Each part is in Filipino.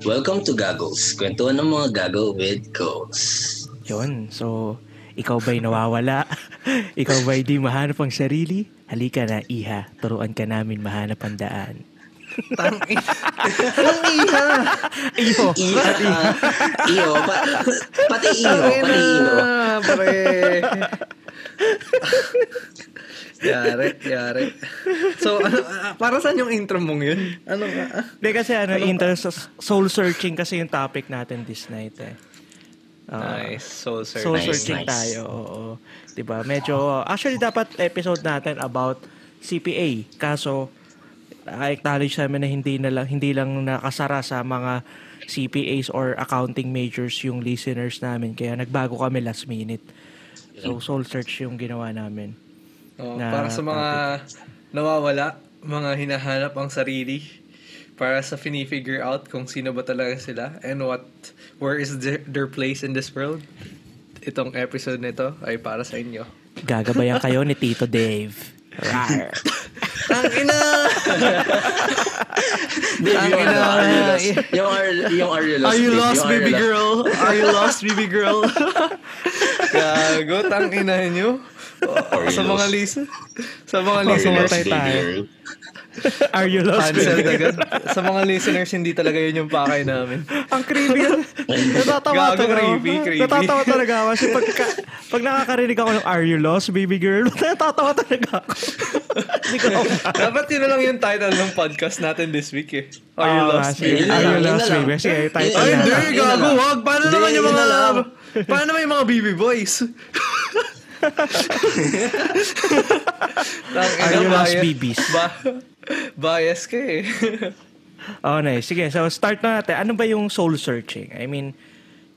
Welcome to Gaggles. Kwentuhan ng mga gago with Goals. Yun. So, ikaw ba'y nawawala? ikaw ba'y di mahanap ang sarili? Halika na, Iha. Turuan ka namin mahanap ang daan. Anong iha? Iyo. Iyo, ah, iyo, pa, pati Tangin pati iyo. na, pre. Yari, yari. So, ano, ah, para saan yung intro mong yun? Ano ah? Hindi kasi ano, inter soul searching kasi yung topic natin this night eh. Ah, Nice. Soul search. Soul searching nice. tayo. Oo. 'Di ba? Medyo actually dapat episode natin about CPA. Kaso acknowledge namin na hindi na lang hindi lang nakasara sa mga CPAs or accounting majors yung listeners namin kaya nagbago kami last minute. So soul search yung ginawa namin. Oh, na para sa mga nawawala, mga hinahanap ang sarili, para sa fini-figure out kung sino ba talaga sila and what, where is their, their place in this world. Itong episode nito ay para sa inyo. Gagabayan kayo ni Tito Dave. Rar. Ang ina! Dave, Ang yung, ina. are you lost? Yung are, you lost? Are you lost, baby girl? Are you lost, baby girl? Gago, tang ina nyo. Are sa mga listen, sa mga Are you listeners, lost, tayo baby tayo. girl? Are you lost? cancelled agad. Sa mga listeners, hindi talaga yun yung pakay namin. Ang creepy yun. Natatawa Gago, talaga creepy, creepy. Natatawa talaga ako. Kasi pag, pag nakakarinig ako ng Are You Lost, Baby Girl? Natatawa talaga ako. Dapat yun na lang yung title ng podcast natin this week eh. Are you Ah, lost, baby? Are You Lost. Baby? Sige, title Ay, hindi, gago, wag. Paano naman yung yun mga... Paano naman yung mga BB boys? Are you lost, babies? Ba- bias ka eh. Oh, nice. Sige, so start na natin. Ano ba yung soul searching? I mean,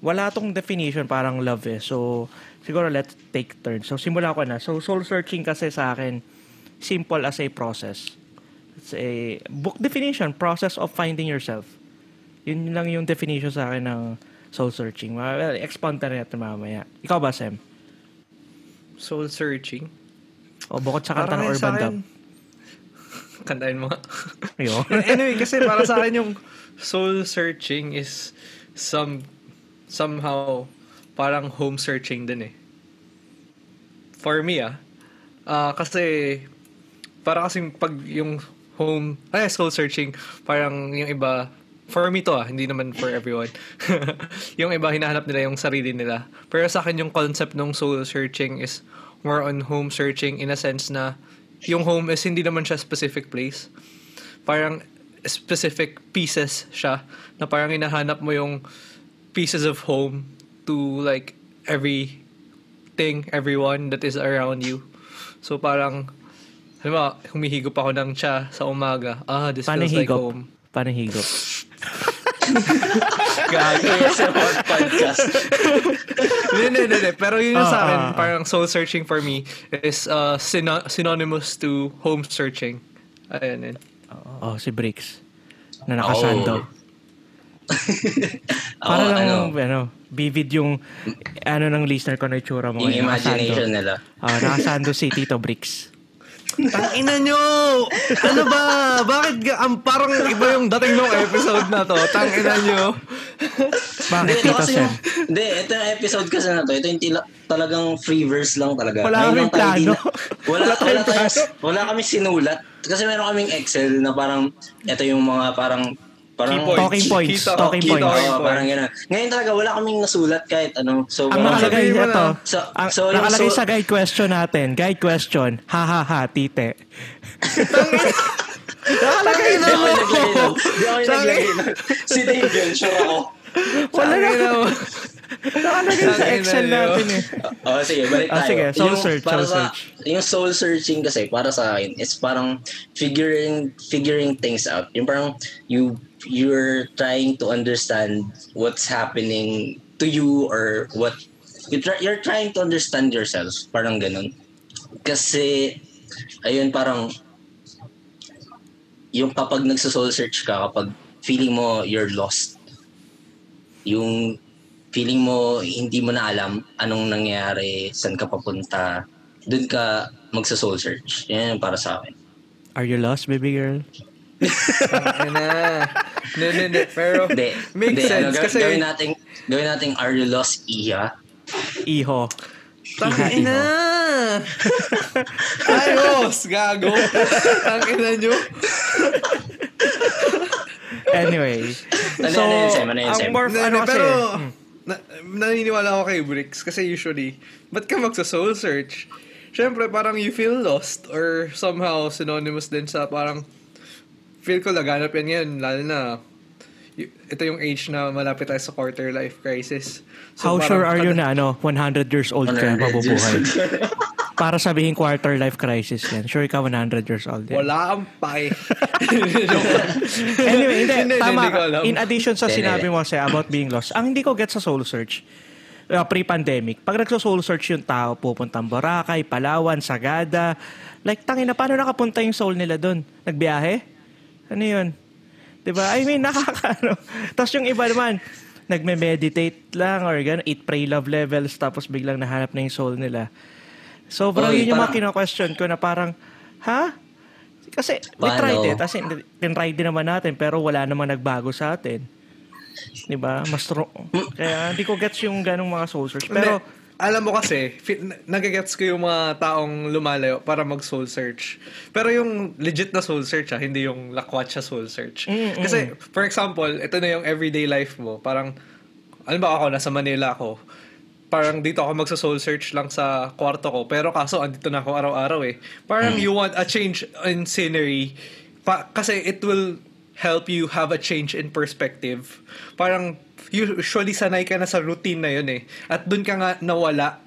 wala tong definition parang love eh. So, siguro let's take turns. So, simula ko na. So, soul searching kasi sa akin, simple as a process. It's a book definition, process of finding yourself. Yun lang yung definition sa akin ng soul searching. Well, expand na rin natin mamaya. Ikaw ba, Sam? Soul searching. O bukod sa kanta ng Urban Dub. Kantahin mo. Ayun. anyway, kasi para sa akin yung soul searching is some somehow parang home searching din eh. For me ah. Ah, kasi para kasing pag yung home ay soul searching parang yung iba for me to ah, hindi naman for everyone. yung iba hinahanap nila yung sarili nila. Pero sa akin yung concept ng soul searching is more on home searching in a sense na yung home is hindi naman siya specific place. Parang specific pieces siya na parang hinahanap mo yung pieces of home to like every thing, everyone that is around you. So parang halimbawa, humihigop ako ng tsa sa umaga. Ah, this Paano feels like home. Paano higop? Gago. Sa mga podcast. Hindi, hindi, hindi. Pero yun yung Ah, sa akin, ah, ah. parang soul searching for me is uh, syno- synonymous to home searching. Ayun, yun. Oh, si Bricks. Na nakasando. Oh. Para Oo, lang, ano, ano, vivid yung, ano ng listener ko na itsura mo. yung imagination nakasando. nila. Ah, nakasando si Tito Bricks. Tangina nyo! Ano ba? Bakit ga- ang parang iba yung dating ng episode na to? Tangina nyo. Bakit, Hindi, ito kasi yung, hindi, ito yung episode kasi na to. Ito yung tila, talagang free verse lang talaga. Wala Ngayon kaming lang tayo plano. di- wala, Wala wala, tayong tayo, plano. wala kami sinulat. Kasi meron kaming Excel na parang, ito yung mga parang, parang, Key points. Talking points. Kita ko, talking kita points. ko. Oo, Talking parang gano'n. Ngayon talaga, wala kaming nasulat kahit ano. So, Ang nakalagay na. So- ang, so yung nakalagay so- sa guide question natin, guide question, ha ha ha, tite. Nakalagay na ako mo! Hindi ako yung naglagay. Si Dave yun, sure ako. Wala na, nakalagay sa Excel natin eh. Oh, sige, balik Ah, tayo. sige, soul Yung search, para soul sa, search. Yung soul searching kasi, para sa akin, it's parang figuring figuring things out. Yung parang you you're trying to understand what's happening to you or what you try, you're trying to understand yourself. Parang ganun. Kasi, ayun, parang yung kapag nagsa-soul search ka, kapag feeling mo you're lost, yung feeling mo hindi mo na alam anong nangyayari, saan ka papunta, dun ka magsa-soul search. Yan para sa akin. Are you lost, baby girl? Ano na. Hindi, hindi, hindi. Pero, Hindi. makes hindi, sense. Ano, kasi, gawin natin, gawin natin Are You Lost, Iya? Iho. tangin na. Ayos, gago. Tangin na nyo. Anyway. Ano so? Ano ang Hindi, ano hindi, kasi, pero, hmm. na, naniniwala ako kay Bricks kasi usually, ba't ka magsa-soul search? Siyempre, parang you feel lost or somehow synonymous din sa parang feel ko laganap yan ngayon, lalo na ito yung age na malapit tayo sa quarter life crisis. how parang sure are you na ano, 100 years old ka 100 years mabubuhay? Para sabihin quarter life crisis yan. Sure ka 100 years old yan. Wala kang pake. Anyway, hindi, Hindi, tama. hindi. In addition sa sinabi mo kasi about being lost, ang hindi ko get sa soul search, uh, pre-pandemic, pag nagso-soul search yung tao, pupuntang Boracay, Palawan, Sagada, like, tangin na, paano nakapunta yung soul nila doon? Nagbiyahe? Ano yun? 'Di ba? I mean, nakakaano. Tapos yung iba naman, nagme-meditate lang or gano'n, eat, pray, love levels, tapos biglang nahanap na yung soul nila. Sobrang Oy, yun yung mga parang- kino-question ko na parang, ha? Kasi we Paano? tried it. Kasi tinry din naman natin pero wala namang nagbago sa atin. 'Di ba? Mas tro- kaya hindi ko gets yung ganong mga soul search. Pero. Alam mo kasi, fi- n- nagagets ko yung mga taong lumalayo para mag-soul search. Pero yung legit na soul search, ah, hindi yung lakwatsa soul search. Mm, mm. Kasi, for example, ito na yung everyday life mo. Parang, ano ba ako, nasa Manila ako. Parang dito ako magsa-soul search lang sa kwarto ko. Pero kaso, andito na ako araw-araw eh. Parang you want a change in scenery. Pa- kasi it will help you have a change in perspective. Parang usually sanay ka na sa routine na yun eh. At dun ka nga nawala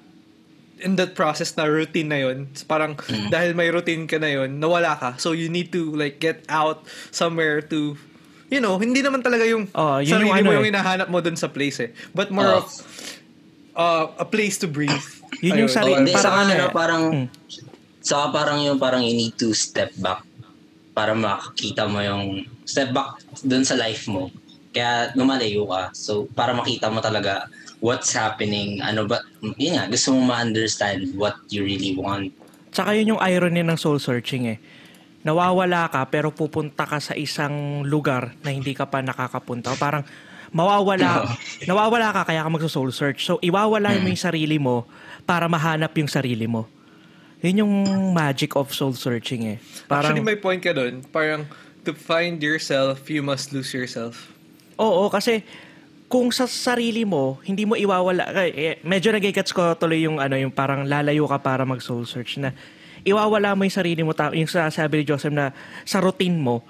in that process na routine na yun. Parang dahil may routine ka na yun, nawala ka. So you need to like get out somewhere to you know, hindi naman talaga yung Oh, yun sarili yung ano mo yung hinahanap mo dun sa place eh. But more Oh. of uh, a place to breathe. Yun yung sarili- Oh, hindi, parang ano ano, eh. parang, Hmm. saka parang yung parang you need to step back para makakita mo yung step back dun sa life mo. Kaya lumalayo ka. So, para makita mo talaga what's happening, ano ba, yun nga, gusto mo ma-understand what you really want. Tsaka yun yung irony ng soul searching eh. Nawawala ka pero pupunta ka sa isang lugar na hindi ka pa nakakapunta. O Parang mawawala, nawawala ka kaya ka magso-soul search. So iwawala mo yung sarili mo para mahanap yung sarili mo. Yun yung magic of soul searching eh. Parang, Actually, may point ka dun. Parang, to find yourself, you must lose yourself. Oo, kasi kung sa sarili mo, hindi mo iwawala. Eh, medyo nagigets ko tuloy yung ano, yung parang lalayo ka para mag soul search na iwawala mo yung sarili mo, ta- yung sa sabi ni Joseph na sa routine mo,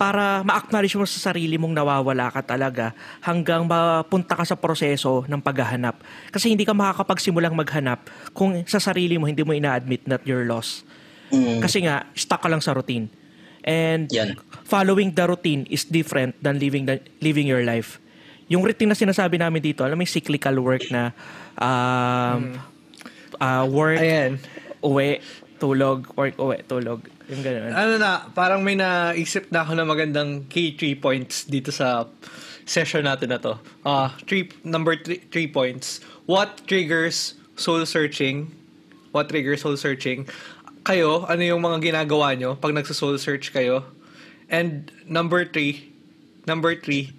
para ma-acknowledge mo sa sarili mong nawawala ka talaga hanggang mapunta ka sa proseso ng paghahanap. Kasi hindi ka makakapagsimulang maghanap kung sa sarili mo hindi mo ina-admit that you're lost. Mm. Kasi nga, stuck ka lang sa routine. And Yan. following the routine is different than living the, living your life. Yung routine na sinasabi namin dito, alam mo yung cyclical work na um, ah, work, Ayan. uwi, tulog, work, uwi, tulog. Yung gano'n. Ano na, parang may naisip na ako na magandang key three points dito sa session natin na to. Ah, three, number three, three points. What triggers soul searching? What triggers soul searching? Kayo, ano yung mga ginagawa nyo pag nagsa-soul search kayo? And number three, number three,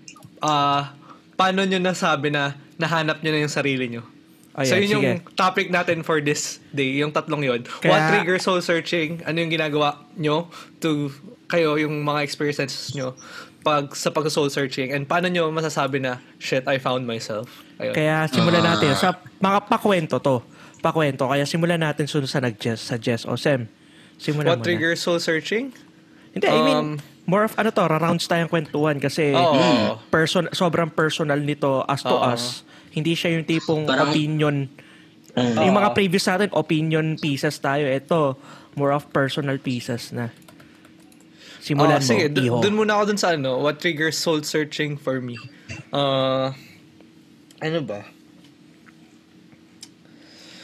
ah, paano nyo nasabi na nahanap nyo na yung sarili nyo? Ayan, so yun yung sige. topic natin for this day, yung tatlong yon. Kaya- What triggers soul searching? Ano yung ginagawa nyo to kayo, yung mga experiences nyo pag sa pag soul searching and paano nyo masasabi na shit I found myself ayun Kaya simulan natin. Sa mga pakwento to. Pakwento. Kaya simulan natin sunod sa. Sa Jess. O Sem, simulan what mo na. triggers soul searching Hindi, I mean, Um, more of ano to, rounds tayong kwentuhan kasi Oo. person, sobrang personal nito as to Oo. us. Hindi siya yung tipong Parang- opinion. Mm. Yung mga previous natin, opinion pieces tayo. Ito, more of personal pieces na. Simulan Ah, mo, sige iho. dun muna ako dun sa ano what triggers soul searching for me uh, ano ba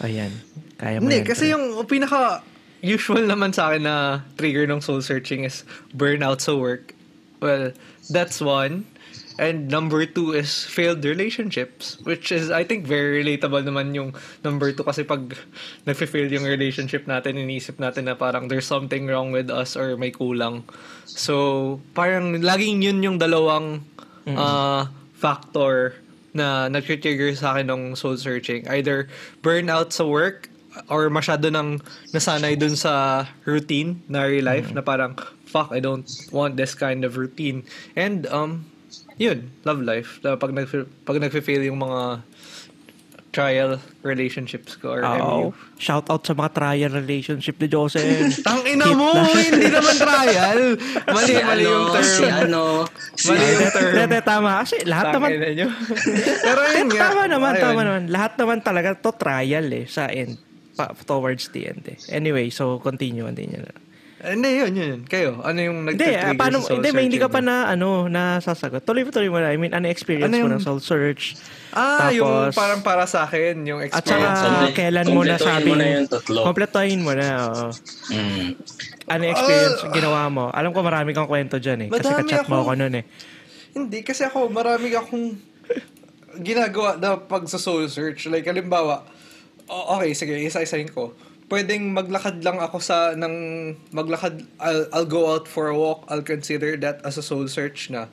Ayan. Kaya mo Hindi, yan, kasi pre. yung pinaka usual naman sa akin na trigger ng soul searching is burnout sa work. Well, that's one. And number two is failed relationships, which is, I think, very relatable naman yung number two kasi pag nag-fail yung relationship natin, iniisip natin na parang there's something wrong with us or may kulang. So, parang laging yun yung dalawang uh, factor na nag-trigger sa akin ng soul searching. Either burnout sa work or masyado nang nasanay dun sa routine na real life na parang fuck I don't want this kind of routine. And um yun love life. Pag nag pag nagfe-fail yung mga trial relationships ko or MU shout out sa mga trial relationship ni Joseph. Tang ina mo, hindi naman trial. Mali, Si mali yung ano, term. si ano, si Mali yung term. Tete, tama. Kasi lahat naman, nyo. Pero yun nga. tama naman, ayun. tama naman. Lahat naman talaga to trial eh, sa end. Pa, towards the end eh. Anyway, so continue, continue na. Hindi, yun, yun, yun. Kayo, ano yung Hindi, nag-trigger ah, paano, sa soul hindi, may hindi ka searching pa mo? na, ano, nasasagot. Tuloy mo, tuloy mo na. I mean, ano experience Ano mo yung- ng soul search? Ah, yung Tapos- parang para sa akin, yung At experience. saka, Komple- kailan mo na kompletuhin sabi, mo na yung tatlo. Kompletohin mo na, oo. Mm. Ano yung experience ginawa mo? Alam ko marami kang kwento dyan eh. Kasi kachat mo ako. ako nun eh. Hindi, kasi ako, marami akong ginagawa na pag sa soul search. Like, halimbawa, okay, sige, isa-isahin ko. Pwedeng maglakad lang ako sa, ng, maglakad, I'll, I'll go out for a walk, I'll consider that as a soul search na.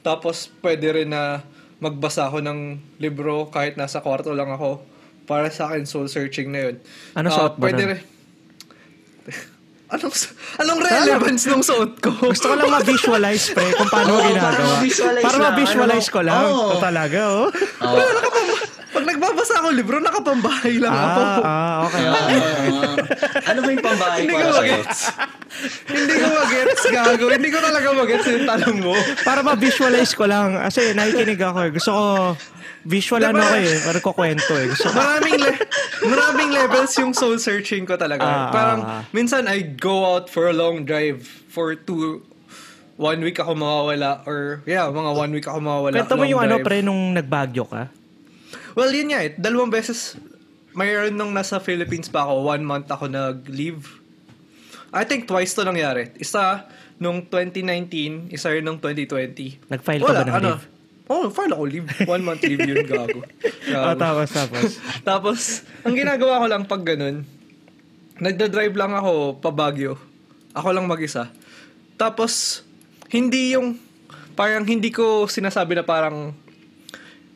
Tapos, pwede rin na magbasa ako ng libro kahit nasa kwarto lang ako. Para sa akin, soul searching na yun. Ano Ah, suot mo pwede rin- Anong, anong relevance ng suot ko? Gusto ko lang ma-visualize, pre, kung paano Oo, ginagawa. para ma-visualize Para ma-visualize Ano, ko lang. Oh. talaga, oh. Oo. Pag nagbabasa ako libro, nakapambahay lang ako. Ah, ah, okay. Ah, ah, ah. ano ba yung pambahay Hindi para ko magets. Hindi ko magets, gago. Hindi ko talaga magets yung tanong mo. Para ma-visualize ko lang. Kasi nakikinig ako eh. Gusto ko, visual ano Diba? ko eh. Para ko kwento eh. Gusto Maraming, le- maraming levels yung soul searching ko talaga. Ah, Parang, ah. minsan I go out for a long drive for two, one week ako mawawala or yeah, mga one week ako mawawala. kwento mo yung ano, drive. pre, nung nagbagyo ka. Well, yun nga eh. Dalawang beses, mayroon nung nasa Philippines pa ako, one month ako nag-leave. I think twice to nangyari. Isa nung 2019, isa rin nung 2020. Nag-file ka ba ng ano. leave? Oh, file ako leave. One month leave yun, gago. Oh, Gago. tapos, tapos. Tapos, ang ginagawa ko lang pag ganun, nagda-drive lang ako pa Baguio. Ako lang mag-isa. Tapos, hindi yung, parang hindi ko sinasabi na parang,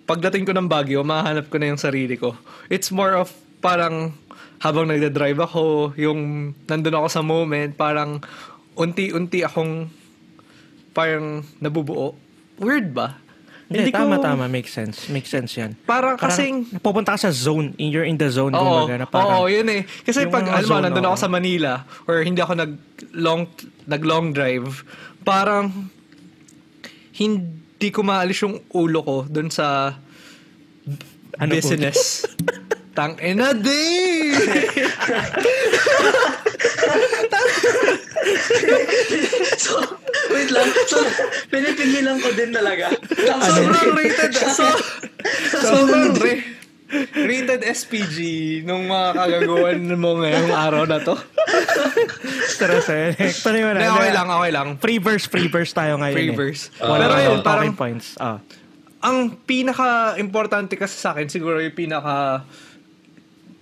pagdating ko ng Baguio, mahanap ko na yung sarili ko. It's more of, parang, habang nagda-drive ako, yung nandun ako sa moment, parang, unti-unti akong, parang, nabubuo. Weird ba? Hindi, ko- tama, tama. Makes sense. Makes sense yan. Parang Parang, kasing, pupunta ka sa zone. In, you're in the zone. Oo, na parang, oo, yun eh. Kasi Yung pag, alam mo, nandun ako sa Manila or hindi ako nag long, nag long drive, parang hindi ko maalis yung ulo ko dun sa Ano business. Tang ina din! So, wait lang. So, pinipigilan ko din talaga. Sobrang rated. So, sobrang ra- rated SPG nung mga kagagawan mo ngayong araw na to. Stress eh. Na. Hindi, okay lang, okay lang. Free verse, free verse tayo ngayon Free eh. verse. Wala Pero yun, talking parang- points. Ah. ang pinaka-importante kasi sa akin, siguro yung pinaka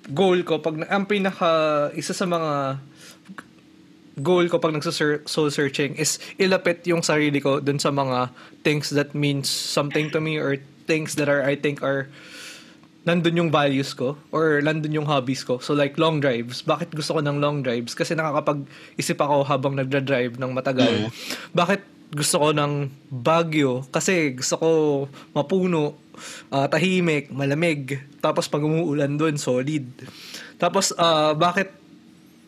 goal ko, pag ang pinaka, isa sa mga goal ko pag nagsa-soul searching is ilapit yung sarili ko dun sa mga things that means something to me or things that are, I think are nandun yung values ko or nandun yung hobbies ko. So like long drives. Bakit gusto ko ng long drives? Kasi nakakapag-isip ako habang nagdra-drive ng matagal. Bakit gusto ko ng Baguio? Kasi gusto ko mapuno, ah, tahimik, malamig. Tapos pag umuulan doon, solid. Tapos ah, bakit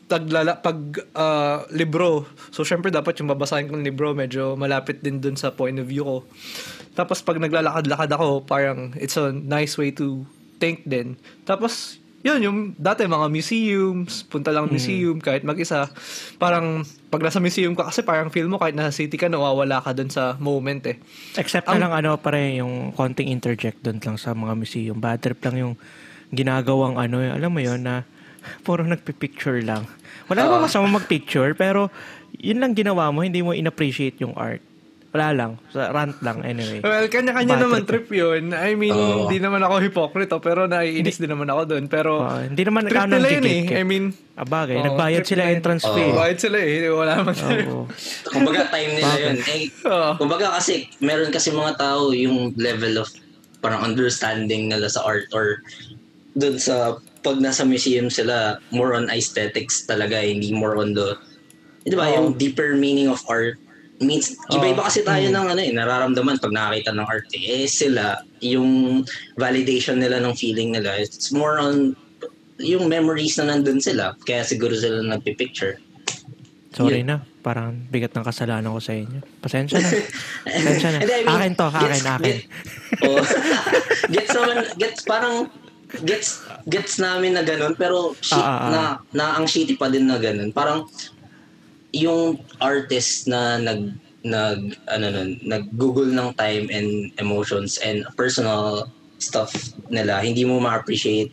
taglala pag ah, libro. So syempre dapat yung babasahin kong libro medyo malapit din dun sa point of view ko. Tapos pag naglalakad-lakad ako, parang it's a nice way to think din. Tapos yun, yung dati mga museums, punta lang museum kahit mag-isa. Parang pag nasa museum ka kasi parang feel mo kahit nasa city ka, nawawala ka dun sa moment eh. Except Ang- na lang ano pare yung konting interject doon lang sa mga museum. Bad trip lang yung ginagawang ano, eh, alam mo yon na puro nagpipicture lang. Wala namang masama mag-picture pero yun lang ginawa mo, hindi mo in-appreciate yung art. Wala lang. Sa rant lang, anyway. Well, kanya-kanya Bad naman trip. trip yun. I mean, hindi naman ako hypocrite, oh, pero naiinis din naman ako doon. Pero, Oo, hindi naman trip nila yun eh. I mean, Ah, bagay. Oo, nagbayad sila yun. entrance Oo. fee. bayad sila eh. Wala naman sila. Oo. Kumbaga time nila yun. Eh, Oo. kumbaga kasi meron kasi mga tao yung level of parang understanding nila sa art or dun sa pag nasa museum sila more on aesthetics talaga hindi more on the di ba Oo. yung deeper meaning of art means iba-iba Oo. kasi tayo ng ano eh nararamdaman pag nakakita ng art eh. eh sila yung validation nila ng feeling nila it's more on yung memories na nandun sila kaya siguro sila nagpipicture Sorry na. Parang bigat ng kasalanan ko sa inyo. Pasensya na. Pasensya na. I mean, akin to, akin, gets- akin. get- oh, gets naman, gets parang, gets, gets namin na ganun, pero shit, Ah, ah, ah. na, na ang shitty pa din na ganun. Parang, yung artist na nag, nag, ano nun, nag-google ng time and emotions and personal stuff nila, hindi mo ma-appreciate.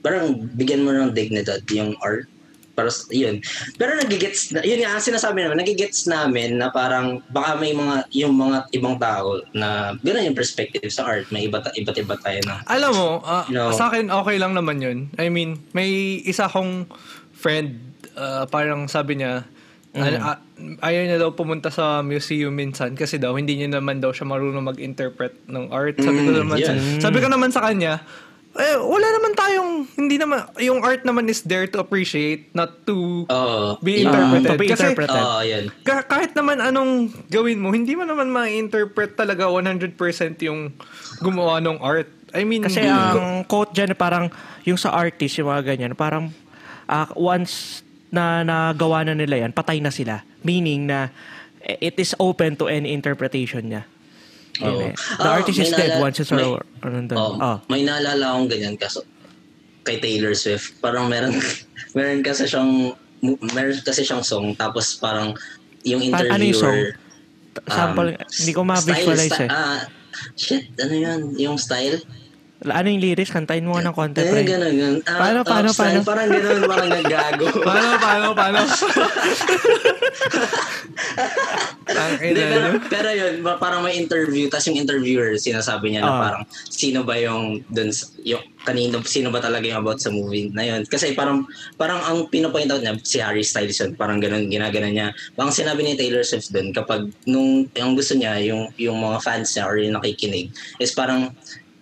Parang, bigyan mo ng dignidad yung art. Para, s- yun. Pero nagigets, na- yun nga, sinasabi naman, nagigets namin na parang, baka may mga, yung mga ibang tao na, gano'n yung perspective sa art. May iba, iba't iba tayo na. Alam mo, ah, No. sa akin okay lang naman yun. I mean, may isa akong friend, ah, parang sabi niya, Mm. ah, ayaw niya daw pumunta sa museum minsan kasi daw hindi niya naman daw siya marunong mag-interpret ng art. Sabi ko Mm, naman, sa, yeah. sabi ko naman sa kanya, eh, wala naman tayong, hindi naman, yung art naman is there to appreciate, not to Oo. be Yung- interpreted. to be Kasi, interpreted. Yun. ka- kahit naman anong gawin mo, hindi mo naman ma-interpret talaga 100% yung gumawa ng art. I mean, Kasi ang quote dyan parang yung sa artist, yung mga ganyan, parang ah, once na nagawa na nila yan, patay na sila. Meaning na eh, it is open to any interpretation niya. Oo. eh. The Ah, artist is may dead once it's nandun. Oh, Oh. May naalala akong ganyan kaso kay Taylor Swift. Parang meron meron kasi siyang meron kasi siyang song tapos parang yung interviewer ano yung song? Sample, um, hindi ko ma-visualize style, eh. Ah, shit, ano yun? Yung style? Ano yung lyrics? Kantahin mo ng konti, Eh, pre. ganun, ganun. Ah, Paano, paano, paano? Parang ganun, parang naggago. paano, paano, paano? Ang Hindi, pero, pero yun, pa- parang may interview, tapos yung interviewer, sinasabi niya na Ah. parang sino ba yung dun, yung kanino, sino ba talaga yung about sa movie na yun. Kasi parang, parang ang pinopoint out niya, si Harry Styles yun, parang ganun, ginagana niya. Parang sinabi ni Taylor Swift dun, kapag nung, yung gusto niya, yung, yung mga fans niya or yung nakikinig, is parang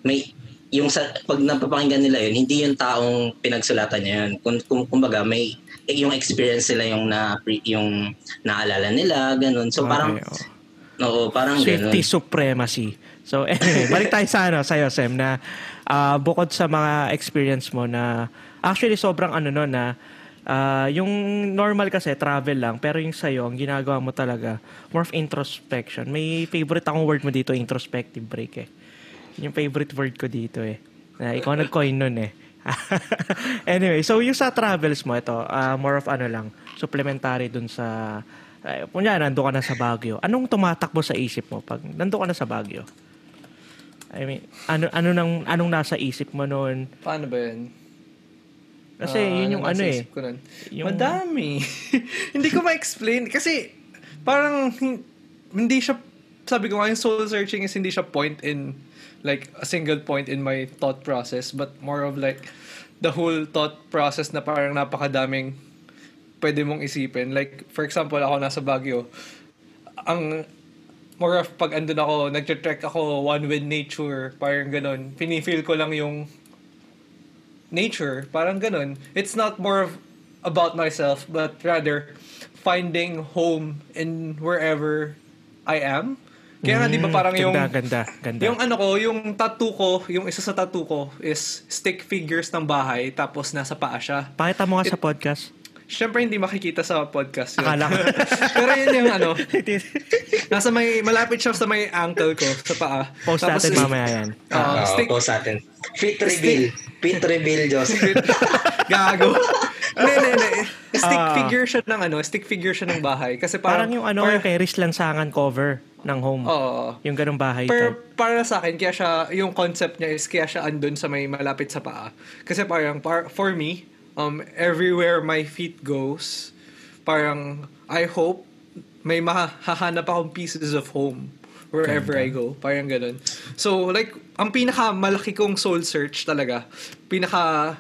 may, yung sa, pag napapakinggan nila yun, hindi yung taong pinagsulatan niya yun. Kung, kung, kumbaga, may, eh, yung experience nila yung na yung naalala nila ganun so parang Okay, oh. Oo, parang ganun. Swifty supremacy. So anyway, balik tayo sa ano, sa'yo, Sem, na ah, bukod sa mga experience mo na actually sobrang ano no na ah, yung normal kasi travel lang pero yung sa'yo, ang ginagawa mo talaga more of introspection. May favorite akong word mo dito, introspective break eh. Yung favorite word ko dito eh. Na ikaw nag-coin nun eh. anyway, so yung sa travels mo, ito, ah, more of ano lang, supplementary dun sa, uh, kunya, nando ka na sa Baguio. Anong tumatakbo sa isip mo pag nando ka na sa Baguio? I mean, ano ano nang anong nasa isip mo noon? Paano ba yun? Kasi Ah, yun yung nasa ano eh. ko nun? Yung- Madami. hindi ko ma-explain. Kasi, parang, hin- hindi siya, sabi ko nga, yung soul searching is hindi siya point in, like, a single point in my thought process, but more of like, the whole thought process na parang napakadaming pwede mong isipin. Like, for example, ako nasa Baguio, ang more of pag andun ako, nagtre-trek ako one with nature, parang ganun. Pinifeel ko lang yung nature, parang ganun. It's not more of about myself, but rather finding home in wherever I am. Kaya nga, di ba parang yung... Mm, ganda, ganda, ganda. Yung ano ko, yung tattoo ko, yung isa sa tattoo ko is stick figures ng bahay, tapos nasa paa siya. Pakita mo nga sa podcast. Siyempre, hindi makikita sa podcast yun. Akala ko. Pero yun yung ano, nasa may, malapit siya sa may ankle ko, sa paa. Post Tapos natin is- mamaya yan. Ah, Oo, stick, post natin. Fit reveal. Fit reveal, Joseph. Gago. Hindi, hindi, hindi. Stick Ah. figure siya ng ano, stick figure siya ng bahay. Kasi parang, Parang yung ano, yung kay Riz Lansangan cover ng home. Oo. Yung ganung bahay Per, type. para sa akin, kaya siya, yung concept niya is kaya siya andun sa may malapit sa paa. Kasi parang, par, for me, um, everywhere my feet goes, parang, I hope may mahahanap akong pieces of home wherever I go. Parang ganun. So, like, ang pinaka malaki kong soul search talaga, pinaka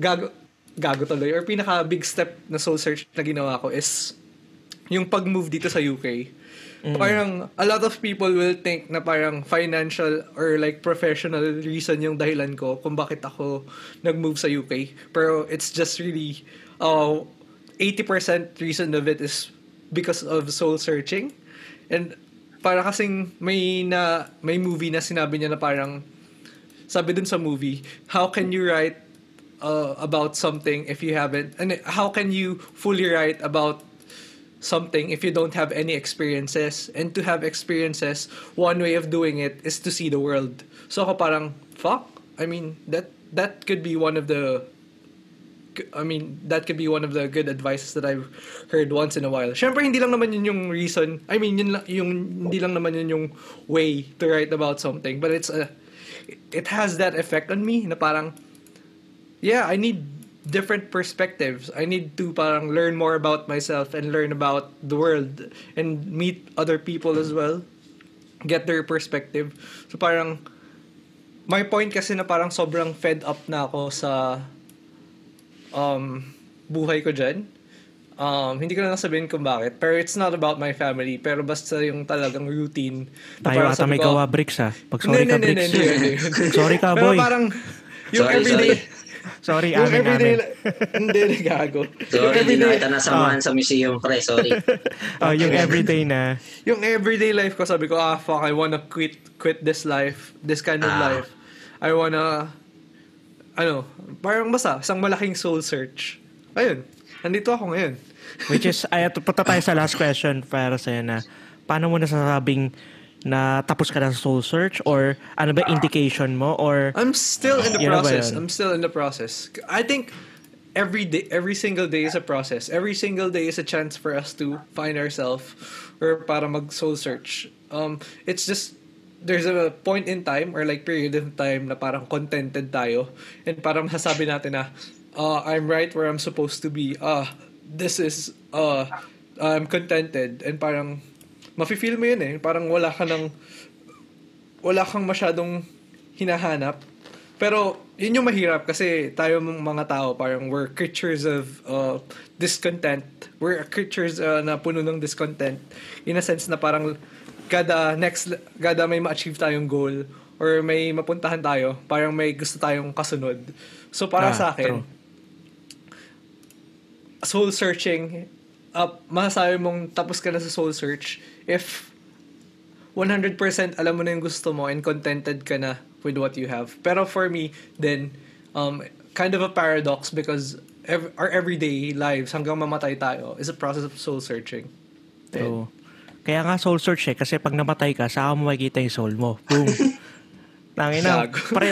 gago, gago tuloy, or pinaka big step na soul search na ginawa ko is yung pag-move dito sa UK. Parang a lot of people will think na parang financial or like professional reason yung dahilan ko kung bakit ako nag-move sa UK. Pero it's just really uh, 80% reason of it is because of soul searching. And para kasing may na may movie na sinabi niya na parang sabi dun sa movie, how can you write uh, about something if you haven't and how can you fully write about something if you don't have any experiences and to have experiences one way of doing it is to see the world so ako parang fuck I mean that that could be one of the I mean, that could be one of the good advices that I've heard once in a while. Siyempre, hindi lang naman yun yung reason. I mean, yun yung, hindi lang naman yun yung way to write about something. But it's a, it has that effect on me na parang, yeah, I need different perspectives. I need to parang learn more about myself and learn about the world and meet other people as well. Get their perspective. So parang, my point kasi na parang sobrang fed up na ako sa um, buhay ko dyan. Um, hindi ko na lang sabihin kung bakit. Pero it's not about my family. Pero basta yung talagang routine. Tayo ata may ko, gawa bricks ha. Pag sorry ka bricks. sorry ka Pero boy. parang, yung Sorry, everyday, Sorry, yung amin, everyday, amin. hindi, gago. yung Sorry, everyday, kita nasamahan sa museum, pre. Sorry. Oh, yung everyday na. yung everyday life ko, sabi ko, ah, fuck, I wanna quit, quit this life, this kind of Ah. life. I wanna, ano, parang basta, isang malaking soul search. Ayun, nandito ako ngayon. Which is, ay, punta tayo sa last question para sa'yo na, paano mo nasasabing na tapos ka na sa soul search or ano ba indication mo or I'm still in the process. I'm still in the process. I think every day, every single day is a process. Every single day is a chance for us to find ourselves or para mag soul search. Um, it's just there's a point in time or like period of time na parang contented tayo and parang masasabi natin na uh, I'm right where I'm supposed to be. Ah, this is uh, I'm contented and parang mafe-feel mo yun eh. Parang wala ka ng wala kang masyadong hinahanap. Pero yun yung mahirap kasi tayo mga tao parang we're creatures of uh, discontent. We're creatures uh, na puno ng discontent in a sense na parang kada next kada may ma-achieve tayong goal or may mapuntahan tayo, parang may gusto tayong kasunod. So para Ah, sa akin, true. soul searching, uh, masasabi mong tapos ka na sa soul search if 100% alam mo na yung gusto mo and contented ka na with what you have. Pero for me, then, um, kind of a paradox because ev- our everyday lives hanggang mamatay tayo is a process of soul searching. So, kaya nga soul search eh. Kasi pag namatay ka, saka mo makikita yung soul mo. Boom. Tangin na. Pare,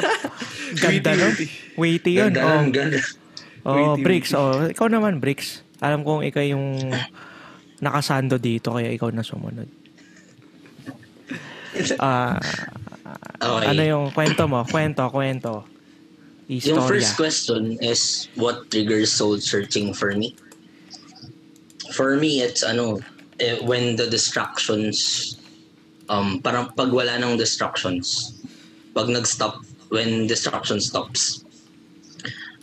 ganda no? Weighty yun. Ganda, Oh, ganda. oh Bricks. Oh, ikaw naman, Bricks. Alam kong ikaw yung nakasando dito, kaya ikaw na sumunod. Ah, Okay. ano yung kwento mo? Kwento, kwento. Istorya. Yung first question is what triggers soul searching for me? For me, it's ano, eh, when the distractions, um, parang pag wala ng distractions, pag nag-stop, when distraction stops,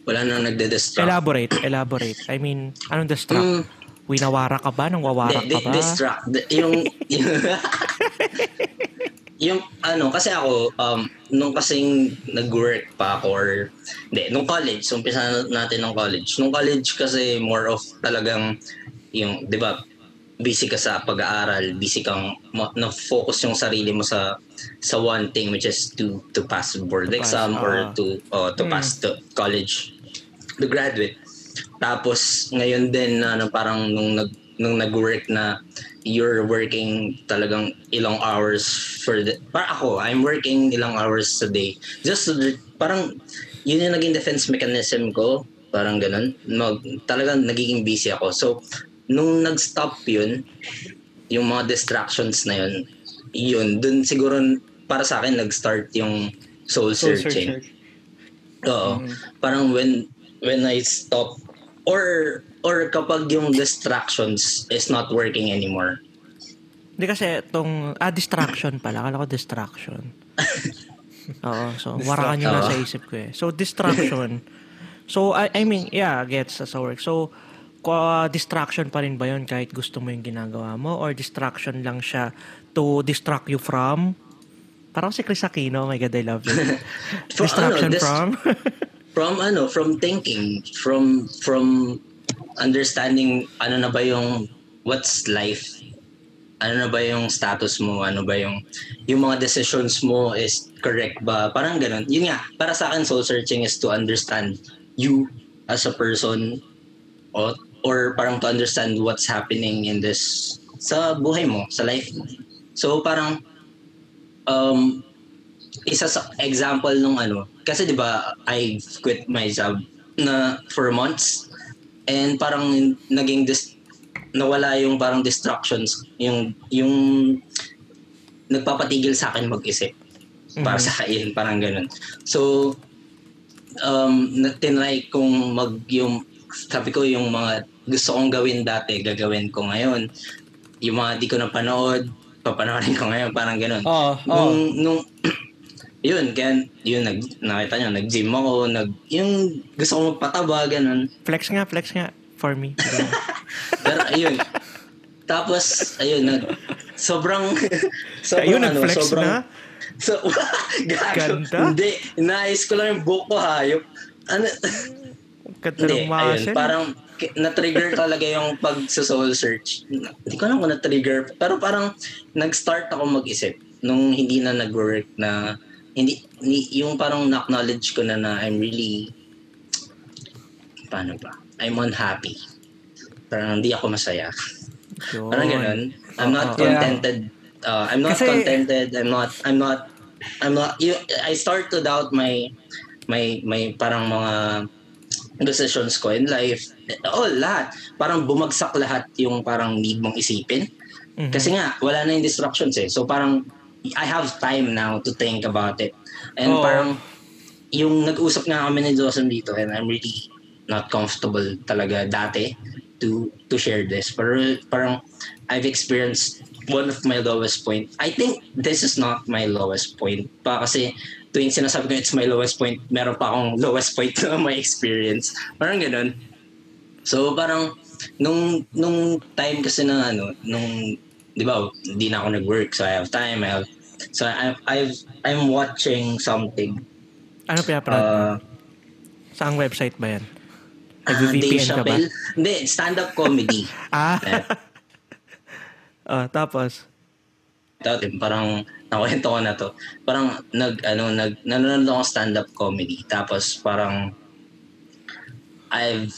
wala nang nagde-distract. Elaborate, elaborate. I mean, anong distract? Mm. Winawara ka ba? Nang wawara Di- ka ba? distract. Di- yung, yung, yung, ano, kasi ako, um, nung kasing nag-work pa ako or, hindi, nung college, so umpisa natin ng college. Nung college kasi more of talagang, yung, di ba, busy ka sa pag-aaral, busy kang ma- na-focus yung sarili mo sa sa one thing which is to to pass board To pass, exam or ah. to uh, to pass the college to graduate. Tapos ngayon din na ano, parang nung nag nung nag-work na you're working talagang ilang hours for the para ako I'm working ilang hours a day. Just parang yun yung naging defense mechanism ko parang ganun. Mag, talagang nagiging busy ako. So nung nag-stop yun yung mga distractions na yun yun dun siguro para sa akin nag-start yung soul Soul searching. searching. Oo. Parang when when I stop or or kapag yung distractions is not working anymore. Hindi kasi itong, ah, distraction pala. Akala ko distraction. Oo, so, warakan yun Oo. nasa isip ko eh. So, distraction. so, I, I mean, yeah, gets sa work. So, kwa, distraction pa rin ba yun kahit gusto mo yung ginagawa mo? Or distraction lang siya to distract you from? Parang si Chris Aquino, oh my God, I love it. Distraction ano, dis- from? From ano, from thinking, from from understanding ano na ba yung what's life ano na ba yung status mo, ano ba yung yung mga decisions mo is correct ba? Parang ganun. Yun nga, para sa akin soul searching is to understand you as a person or, or parang to understand what's happening in this sa buhay mo, sa life mo. So parang um isa sa example nung ano, kasi 'di ba I quit my job na for months and parang naging dis- nawala yung parang distractions, yung yung nagpapatigil sa akin mag-isip para sa akin, parang ganun. So um natinry kong mag yung sabi ko yung mga gusto kong gawin dati, gagawin ko ngayon. Yung mga di ko napanood, papanoorin ko ngayon, parang ganun. Oo, nung, oo. nung yun, kaya yun, nag, nakita nyo, nag-gym ako, nag, yung gusto ko magpataba, ganun. flex nga, flex nga for me. Pero ayun. Tapos, ayun, nag, sobrang, sobrang Ayun, ano, nag-flex sobrang, na? So, gago. Ganda. Hindi, nais ko lang yung buhok ko hayop. Ano, Ganda hindi, ayun, parang na-trigger talaga yung pag sa soul search. Hindi ko alam kung na-trigger, pero parang nag-start ako mag-isip nung hindi na nag-work na hindi, ni, yung parang na-acknowledge ko na na I'm really paano ba? I'm unhappy. Parang hindi ako masaya. Yun. Parang ganun. I'm not Oo. contented. Uh, I'm not Kasi- contented. I'm not I'm not I'm not you, I start to doubt my my my parang mga decisions ko in life. Oh, lahat. Parang bumagsak lahat yung parang need mong isipin. Mhm. Kasi nga, wala na yung distractions eh. So parang, I have time now to think about it. And Oo. parang, yung nag-usap nga kami ni Dawson dito and I'm really not comfortable talaga dati to to share this. Pero parang, I've experienced one of my lowest point. I think this is not my lowest point pa kasi tuwing sinasabi ko it's my lowest point, meron pa akong lowest point na my experience. Parang ganun. So parang nung nung time kasi na ano, nung 'di ba, hindi na ako nag-work so I have time, I have so I I've I'm watching something. Ano pinapanood mo? Uh, Saang website ba yan? ah, Nag-VPN Dave ka ba? Hindi, stand-up comedy. Ah, ah, tapos? dati parang nakwento ko na to. Parang nag ano nag nanonood ako stand-up comedy tapos parang I've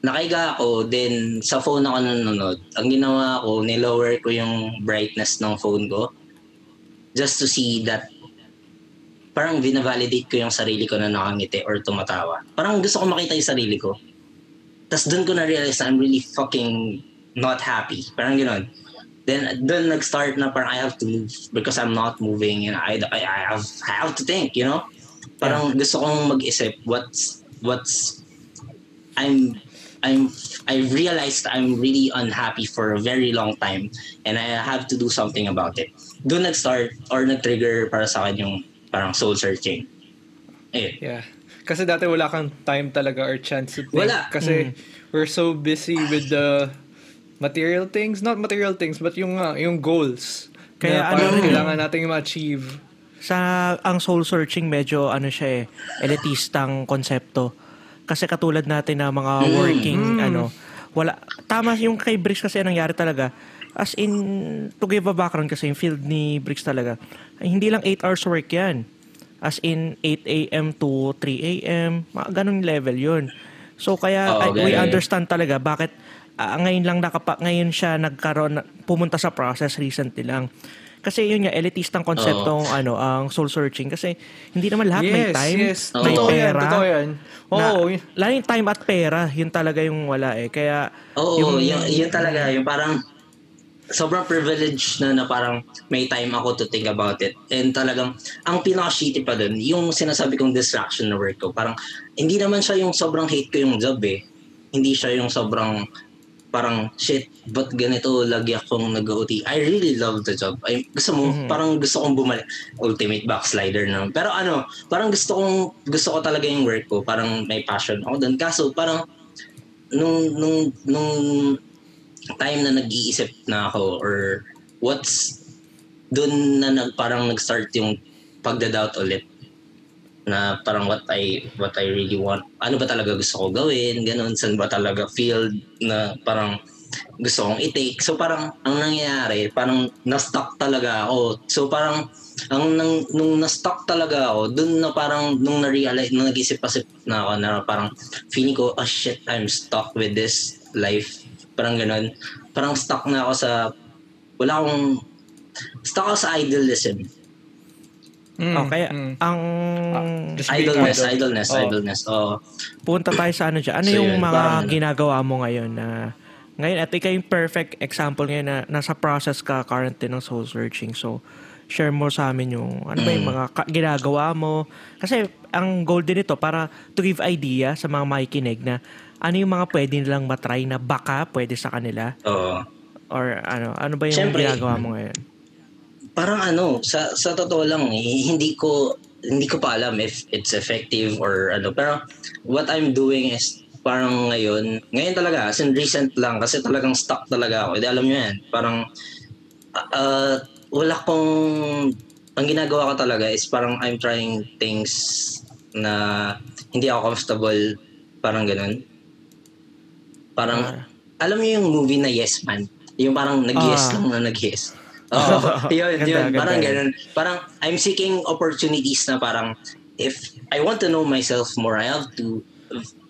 nakaiga ako then sa phone ako nanonood. Ang ginawa ko, nilower ko yung brightness ng phone ko just to see that parang vinavalidate ko yung sarili ko na nakangiti or tumatawa. Parang gusto ko makita yung sarili ko. Tapos doon ko na-realize na I'm really fucking not happy. Parang gano'n. Then doon nag-start na parang I have to move because I'm not moving and I, I, I have I have to think, you know? Parang gusto kong mag-isip what's what's I'm I'm I realized I'm really unhappy for a very long time and I have to do something about it. Doon nag-start or nag-trigger para sa akin yung parang soul searching. Eh, Yeah. Kasi dati wala kang time talaga or chance to think. Wala. Kasi we're so busy with the material things. Not material things, but yung, uh, yung goals. Kaya na ano kailangan nating ma-achieve. Sa ang soul searching medyo ano siya eh, elitistang konsepto. Kasi katulad natin na mga working ano, wala tama yung kay Bricks kasi nangyari talaga. As in to give a background kasi yung field ni Bricks talaga. ay hindi lang 8 hours work 'yan. As in 8 a.m. to 3 a.m. Mga ganun level 'yun. So kaya Oo, I- we understand talaga bakit ah, ngayon lang nakapa ngayon siya nagkaroon pumunta sa process recently lang. Kasi yun nga elitistang konseptong ano ang soul searching kasi hindi naman lahat may yes, time, yes. may Totoo yan, pera. totoo yan. Oo. na, lalo yung time at pera, yun talaga yung wala eh. Kaya Oo, Yung- yung, yun talaga, yung parang sobrang privilege na na parang may time ako to think about it. And talagang, ang pinaka-shitty pa dun, yung sinasabi kong distraction na work ko, parang hindi naman siya yung sobrang hate ko yung job eh. hindi siya yung sobrang parang shit, but ganito lagi akong nag-OT. I really love the job. I, gusto mo, Mhm. parang gusto kong bumalik. Ultimate backslider na. Pero ano, parang gusto kong, gusto ko talaga yung work ko. Parang may passion ako doon. Kaso parang, nung, nung, nung time na nag-iisip na ako or what's doon na nag, parang nag-start yung pagda-doubt ulit na parang what I what I really want. Ano ba talaga gusto ko gawin? Ganun. Saan ba talaga field na parang gusto kong i-take? So parang ang nangyayari parang na-stuck talaga ako. So parang ang nang, nung na-stuck talaga ako dun na parang nung na-realize nung nag-isip-isip na ako na parang feeling ko oh shit I'm stuck with this life. Parang ganun. Parang stuck na ako sa wala akong stuck ako sa idealism Mm, Okay, mm. ang being idleness idle. idleness Oh. idleness oh punta tayo sa ano dyan. Ano So, yung yun, mga parang ano. ginagawa mo ngayon na ngayon at ikaw yung perfect example ngayon na nasa process ka currently ng soul searching. So, share mo sa amin yung ano ba yung Mm. mga ka- ginagawa mo. Kasi ang goal din ito para to give idea sa mga makikinig na ano yung mga pwede nilang matry na baka pwede sa kanila oh or ano ano ba yung Siyempre. ginagawa mo ngayon? Parang ano, sa sa totoo lang eh, hindi ko hindi ko pa alam if it's effective or ano. Pero what I'm doing is parang ngayon, ngayon talaga, as in recent lang kasi talagang stuck talaga ako. Hindi alam niyo yan. Parang uh, wala kong ang ginagawa ko talaga is parang I'm trying things na hindi ako comfortable parang ganun. Parang Ah. alam niyo yung movie na Yes Man? Yung parang nag-yes Ah. lang na nag-yes. Oh, yun, Ganda, yun. ganda Parang yun. ganun. Parang I'm seeking opportunities na parang if I want to know myself more, I have to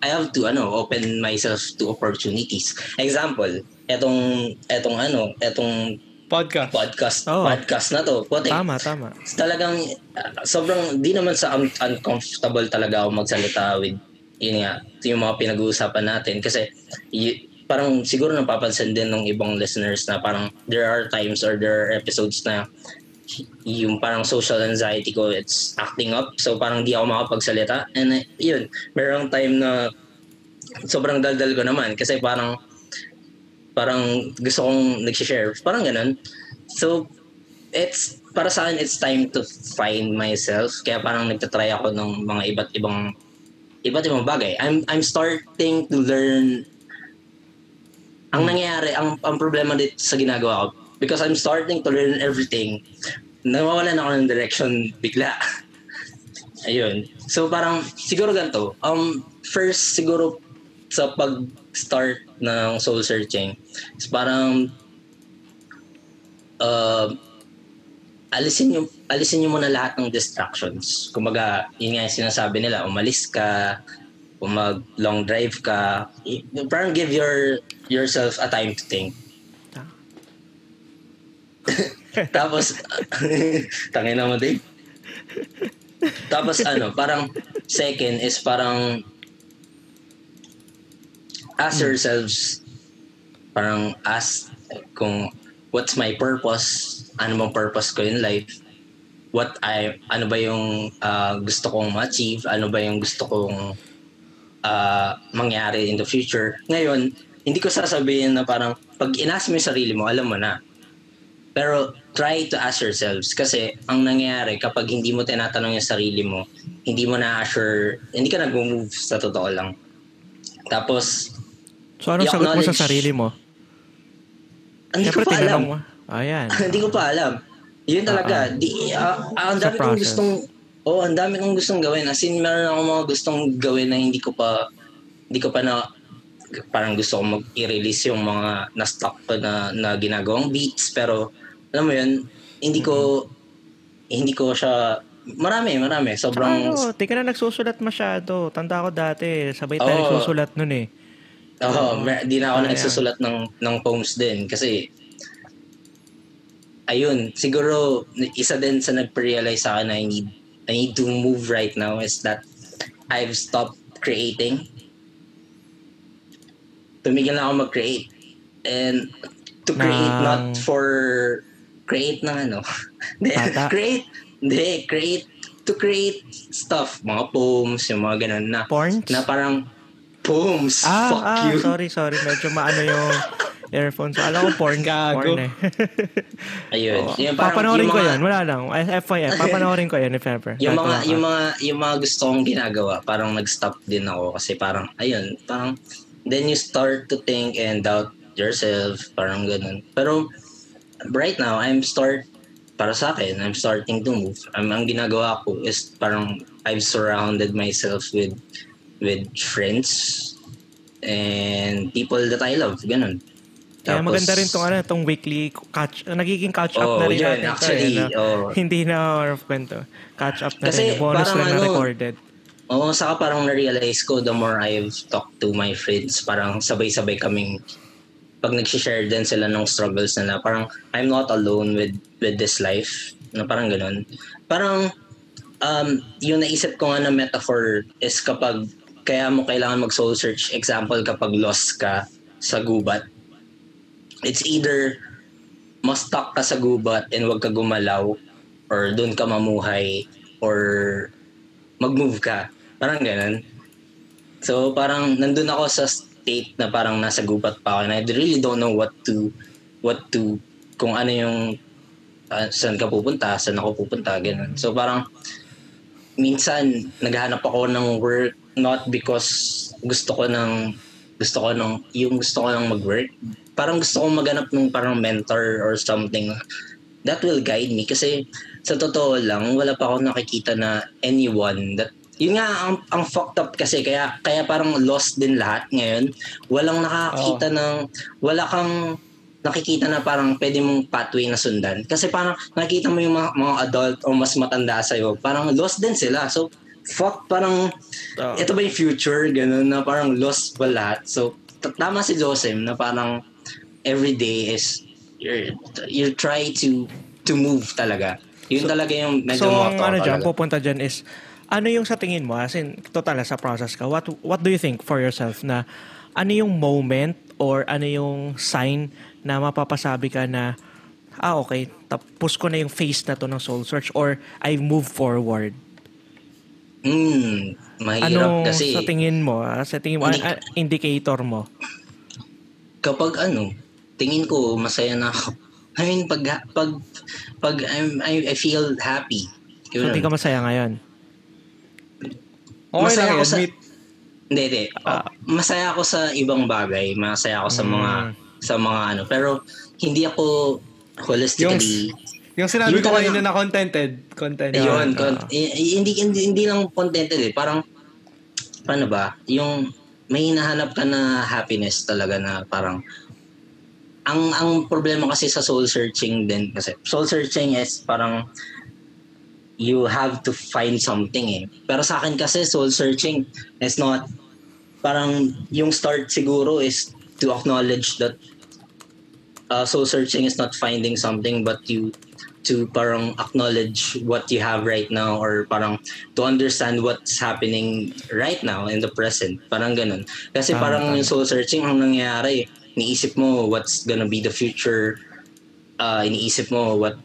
I have to ano, open myself to opportunities. Example, etong etong ano, etong Podcast. podcast Oh. podcast na to. Puti, Tama, tama. talagang uh, sobrang di naman sa un- uncomfortable talaga ako magsalita with yun nga, yung mga pinag-uusapan natin kasi y- parang siguro napapansin din ng ibang listeners na parang there are times or there are episodes na yung parang social anxiety ko it's acting up. So parang di ako makapagsalita. And uh, yun merong time na sobrang daldal ko naman kasi parang parang gusto kong nag-share. Parang ganun. So it's para sa akin it's time to find myself. Kaya parang nagtatry ako ng mga iba't ibang iba't ibang bagay. I'm I'm starting to learn ang nangyayari ang ang problema dito sa ginagawa ko because I'm starting to learn everything nawawalan ako ng direction bigla. Ayun. So parang siguro ganito. Um first siguro sa pag-start ng soul searching is parang uh, alisin nyo, alisin nyo muna lahat ng distractions. Kumbaga, yun nga yung sinasabi nila, umalis ka, kung mag long drive ka, parang give your yourself a time to think. Tapos, tangin na mo, Dave. Tapos ano, parang second is parang ask yourselves, parang ask kung what's my purpose, ano bang purpose ko in life, what I, ano ba yung ah, gusto kong ma-achieve, ano ba yung gusto kong ah, mangyari in the future. Ngayon, hindi ko sasabihin na parang pag inas mo yung sarili mo, alam mo na. Pero try to ask yourselves kasi ang nangyayari kapag hindi mo tinatanong yung sarili mo, hindi mo na-assure, hindi ka nag-move sa totoo lang. Tapos, So, anong sagot mo sa sarili mo? hindi ko Siyempre, pa alam. mo. Ayan. hindi ko pa alam. Yun talaga. Di, ah, ah, ang dami kong process. Gustong, oh, ang dami kong gustong gawin. As in, meron akong mga gustong gawin na hindi ko pa, hindi ko pa na, parang gusto kong mag-i-release yung mga na-stock ko na, na ginagawang beats. Pero, alam mo yun, hindi ko, hindi ko siya, marami, marami. Sobrang, Ano, di ka na nagsusulat masyado. Tanda ko dati, sabay tayo Oo. nagsusulat nun eh. Oo, mer- di na ako Ayan. nagsusulat ng ng poems din kasi ayun, siguro isa din sa nagpa-realize sa akin na I need I need to move right now is that I've stopped creating. Tumigil na ako mag-create. And to create Ng- not for create ng ano. Create hindi, create to create stuff, mga poems, yung mga ganun na Porns? na parang Poems. Ah, Fuck ah, you. sorry, sorry. Medyo maano yung earphones. Alam ko porn. Gago. Porn eh. Ayun. Oo. Yung parang- Papanoorin yung ko mga- yan. Wala lang. FYI. Papanoorin ko yan if ever. Yung mga Gagawa ka. yung mga yung mga gusto kong ginagawa, parang nag-stop din ako kasi parang ayun, parang then you start to think and doubt yourself, parang ganun. Pero right now, I'm start para sa akin, I'm starting to move. Ang, ang ginagawa ko is parang I've surrounded myself with with friends and people that I love, ganun. Kaya Tapos- maganda rin tong ano, tong weekly catch, nagiging catch up Oh, na rin yun, natin. to, actually, eh, no? oh. Hindi na more of kwento. Catch up na Kasi rin. Bonus na ano, recorded. Oo, saka parang na-realize ko the more I've talked to my friends, parang sabay-sabay kaming pag nag-share din sila ng struggles nila, parang I'm not alone with with this life. Na parang ganun. Parang um, yung naisip ko nga na metaphor is kapag kaya mo kailangan mag soul search example kapag lost ka sa gubat it's either mas stuck ka sa gubat and wag ka gumalaw or doon ka mamuhay or mag-move ka. Parang ganun. So parang nandun ako sa state na parang nasa gubat pa ako and I really don't know what to what to kung ano yung uh, saan ka pupunta, saan ako pupunta, ganun. So parang minsan naghahanap ako ng work not because gusto ko ng gusto ko ng yung gusto ko ng mag-work. Parang gusto ko maghanap ng parang mentor or something that will guide me. Kasi sa totoo lang wala pa ako nakikita na anyone that yun nga ang, ang fucked up kasi kaya kaya parang lost din lahat ngayon. Walang nakakita ng wala kang nakikita na parang pwede mong pathway na sundan. Kasi parang nakikita mo yung mga, mga adult o mas matanda sa'yo parang lost din sila. So fuck parang Oo. ito ba yung future? Ganun na parang lost ba lahat? So tama si Joseph na parang every day is you're, you try to to move talaga. Yun talaga yung medyo So, motto ano dyan, pupunta dyan is, ano yung sa tingin mo, as in, total sa process ka, what, what do you think for yourself na, ano yung moment or ano yung sign na mapapasabi ka na, ah, okay, tapos ko na yung phase na to ng soul search or I move forward. Hmm, mahirap Ano kasi. sa tingin mo, ah, sa tingin mo, ah, indicator mo? kapag ano, tingin ko masaya na ako. I mean, pag, pag, pag I'm, I, I feel happy. So, Yun. hindi ka masaya ngayon? Okay Masaya lang ako yan. sa- Meet, Hindi, hindi. Ah. masaya ako sa ibang bagay. Masaya ako sa mga, Mm. sa mga ano. Pero, hindi ako holistically... yung sinabi Yun ko kanina na contented. Contented. Ayun, ah. con- i- hindi, hindi, hindi lang contented eh. Parang, paano ba? Yung may hinahanap ka na happiness talaga na parang, ang ang problema kasi sa soul searching din kasi soul searching is parang you have to find something eh. Pero sa akin kasi soul searching is not parang yung start siguro is to acknowledge that uh, soul searching is not finding something but you to parang acknowledge what you have right now or parang to understand what's happening right now in the present. Parang ganun. Kasi parang yung soul searching ang nangyayari, iniisip mo what's gonna be the future, uh, iniisip mo what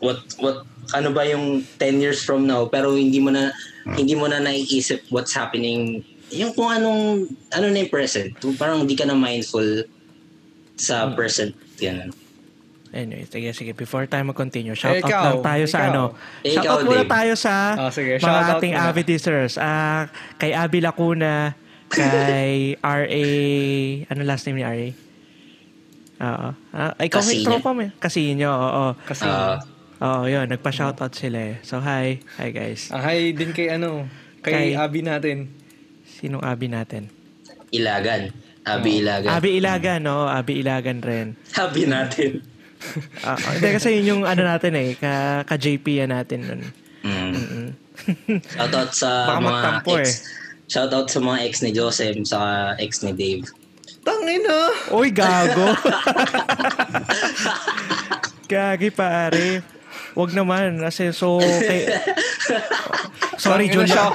what what ano ba yung 10 years from now pero hindi mo na hindi mo na naiisip what's happening yung kung anong ano na yung present parang hindi ka na mindful sa Hmm. present ganun Anyway, sige, sige. Before tayo mag-continue, shout Eh, out ikaw, lang tayo sa ikaw. ano. Eh, shout ikaw, out muna Dave. tayo sa Ah, sige, mga shout out ating muna. avid listeners. Ah, kay Abby Lacuna, kay RA, ano last name ni RA? Oo. Ah, ikaw may Casino. tropa mo. Casino, oo. Kasi, Ah, Oo, yun. Nagpa-shoutout sila eh. So, hi. Hi, guys. ah, hi din kay ano, kay Kay- Abby natin. Sinong Abby natin? ilagan abi ilagan Abby Ilagan, no? Abby Ilagan rin. abi natin Ah, ah, Hindi, kasi yun yung ano natin eh. Ka, ka-JP yan natin nun. mm. Mm. shout out sa Baka mga ex eh. shout out sa mga ex ni Joseph sa ex ni Dave Tangina! Uy, gago. Gagi pare. Wag naman. Kasi so, kay... Sorry, Julia.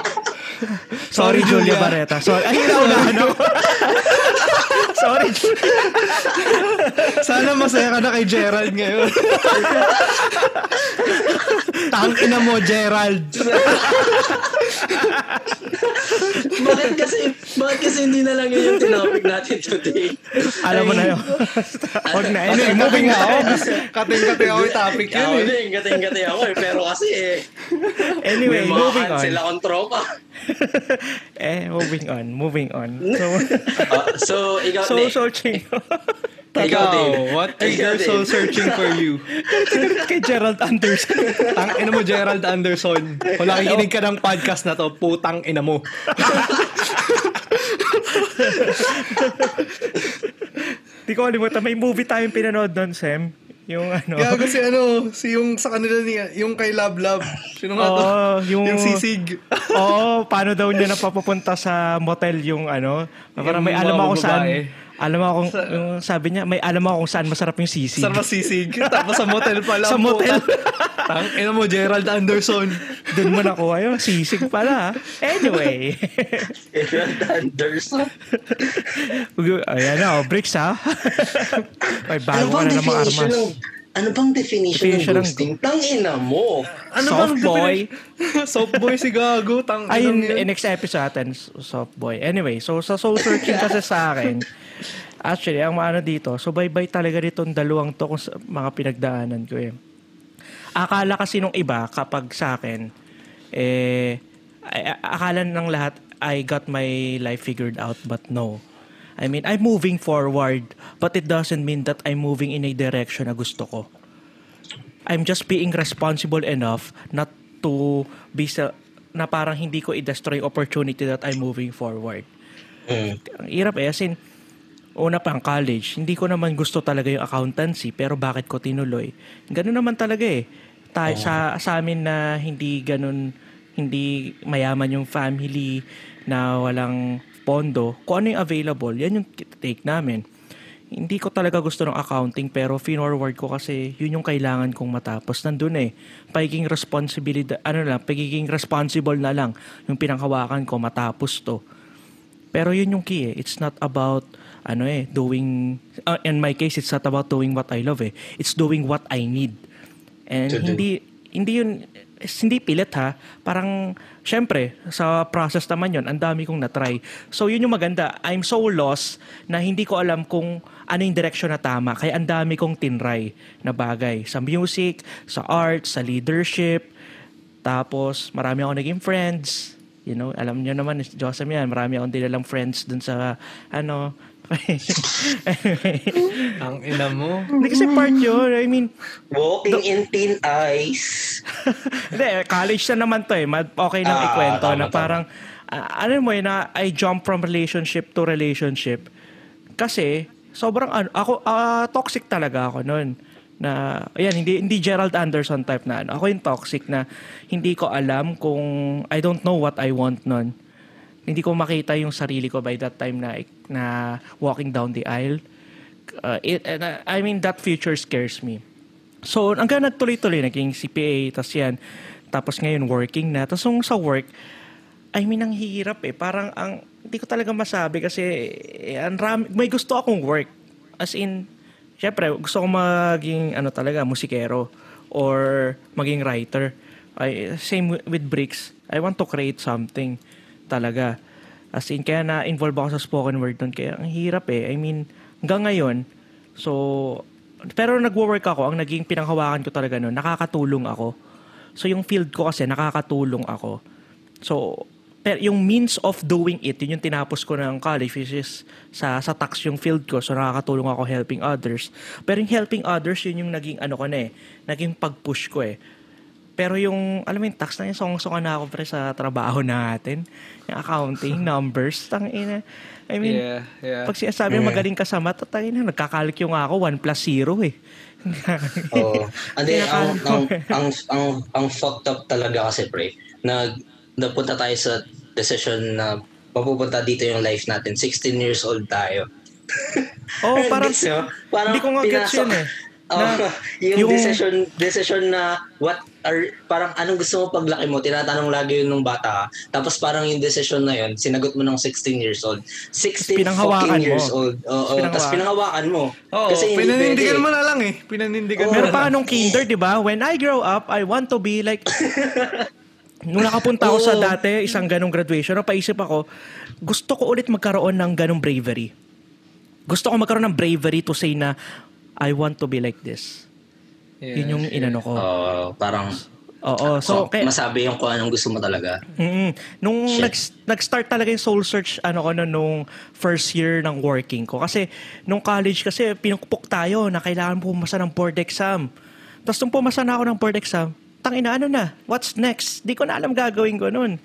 Sorry, Julia. Barreta. Sorry. Ay, naunahan ako. Sorry. Sana masaya ka na kay Gerald ngayon. Tangina mo, Gerald. bakit kasi, bakit kasi hindi na lang yun yung tinopic natin today? Alam mo na yun. Huwag na. Anyway, moving nga ako. on. Kating-kating ako yung topic yun Ako eh. din, gating-gating ako eh. Pero kasi eh, Anyway, moving on. sila akong tropa. eh, moving on. Moving on. So, Ah, so, ikaw, so Nick, searching. ikaw, Dave. what is your soul searching for you? Kay Gerald Anderson. Tang ina mo, Gerald Anderson. Kung nakikinig ka ng podcast na to, putang ina mo. Di ko kalimutan. May movie tayong pinanood doon, Sem. Yung ano. Gago si ano, si yung sa kanila niya, yung kay Love Love. Sino nga to? Oo, yung- yung sisig. Oo, paano daw niya napapapunta sa motel yung ano. Parang may alam ako saan. babae. Alam ako kung, yung sabi niya, may alam ako kung saan masarap yung sisig. Sarap sisig. Tapos sa motel pa lang. Sa motel. Tang ina mo, Gerald Anderson. Doon mo nakuha yun. Sisig pala. Anyway. Gerald Anderson. Ayan na, oh, bricks ha. May Ano bago ka bang na ng mga definition armas. ng ano bang definition, Definition ng ng ghosting? Tangina mo. Ano Soft bang boy. Soft boy si Gago. Tang Ayun, ina in next episode natin, soft boy. Anyway, so sa soul searching kasi sa akin, actually, ang maano dito, so bye-bye talaga ditong dalawang to kung mga pinagdaanan ko eh. Akala kasi nung iba, kapag sa akin, eh, akala ng lahat, I got my life figured out, but no. I mean, I'm moving forward, but it doesn't mean that I'm moving in a direction na gusto ko. I'm just being responsible enough not to be sa, na parang hindi ko i-destroy opportunity that I'm moving forward. Mm. Ang hirap eh, as in, una pang college, hindi ko naman gusto talaga yung accountancy, pero bakit ko tinuloy? Ganun naman talaga eh. Tayo, sa, sa amin na hindi ganun, hindi mayaman yung family, na walang pondo, kung ano yung available, yan yung take namin. Hindi ko talaga gusto ng accounting pero finorward ko kasi yun yung kailangan kong matapos. Nandun eh. Pagiging responsibility, ano lang, pagiging responsible na lang yung pinanghawakan ko matapos to. Pero yun yung key eh. It's not about ano eh, doing uh, in my case it's not about doing what I love eh. It's doing what I need. And To do. hindi hindi yun hindi pilit ha. Parang syempre sa process naman yun, ang dami kong na-try. So yun yung maganda. I'm so lost na hindi ko alam kung ano yung direction na tama. Kaya ang dami kong tinry na bagay. Sa music, sa art, sa leadership. Tapos marami ako naging friends. You know, alam niyo naman, Joseph yan, marami akong dinalang friends dun sa, ano, Ang ina mo. Hindi kasi part yun. I mean, Walking in thin ice. Hindi, college na naman to eh. Okay lang Ah, ikwento tama, na parang, ah, ano mo eh, na I jump from relationship to relationship. Kasi, sobrang, ano, ako, ah, toxic talaga ako noon. Na, ayan, hindi, hindi Gerald Anderson type na ano. Ako yung toxic na hindi ko alam kung, I don't know what I want noon. Hindi ko makita yung sarili ko by that time na, na walking down the aisle. Uh, it, uh, I mean, that future scares me. So, hanggang nagtuloy-tuloy, naging CPA, tapos yan. Tapos ngayon, working na. Tapos nung sa work, I mean, ang hirap eh. Parang, ang, hindi ko talaga masabi kasi eh, ang ram, may gusto akong work. As in, syempre, gusto ko maging, ano talaga, musikero or maging writer. I, same with Bricks. I want to create something talaga. As in, kaya na-involve ako sa spoken word nun. Kaya ang hirap eh. I mean, hanggang ngayon, so, pero nagwo-work ako, ang naging pinanghawakan ko talaga nun, nakakatulong ako. So, yung field ko kasi, nakakatulong ako. So, pero yung means of doing it, yun yung tinapos ko ng college, which is sa, sa tax yung field ko. So, nakakatulong ako helping others. Pero yung helping others, yun yung naging ano ko na eh, naging pag-push ko eh. Pero yung, alam mo yung tax na yung song-songan na ako pre sa trabaho natin. Yung accounting, numbers, tang ina. I mean, Yeah, yeah. pag sinasabi mo magaling ka sa math, tangin na, nagkakalik yung ako, 1 plus 0 eh. Oo. Ande, ang, Kinakain ang, ang, ang, ang fucked up talaga kasi, pre, na napunta tayo sa decision na mapupunta dito yung life natin. 16 years old tayo. oh, parang, Gets parang hindi ko nga gets pinasok- yun eh. Oh, Na- yung, yung- decision decision na what are parang anong gusto mo paglaki mo tinatanong lagi yun nung bata tapos parang yung decision na yun sinagot mo ng 16 years old 16 Pinanghawakan fucking years mo. old oo Pinanghawakan. tapos pinanghawakan mo Oo, kasi hindi pinanindigan pwede. mo na lang eh. Pinanindigan mo Meron pa nung kinder, di ba? When I grow up, I want to be like... Nung nakapunta ako sa Oo. dati, isang ganong graduation, napaisip ako, gusto ko ulit magkaroon ng ganong bravery. Gusto ko magkaroon ng bravery to say na, I want to be like this. Yeah, Yun yung yeah. inano ko. Oo, parang Oo. So, so, kaya, masabi yung kung anong gusto mo talaga Mm, nung Shit. nag, nag-start talaga yung soul search ano ko no, nung first year ng working ko. Kasi nung college kasi pinukpok tayo na kailangan pumasa ng board exam. Tapos nung pumasa na ako ng board exam, tangina ano na, what's next? Di ko na alam gagawin ko nun.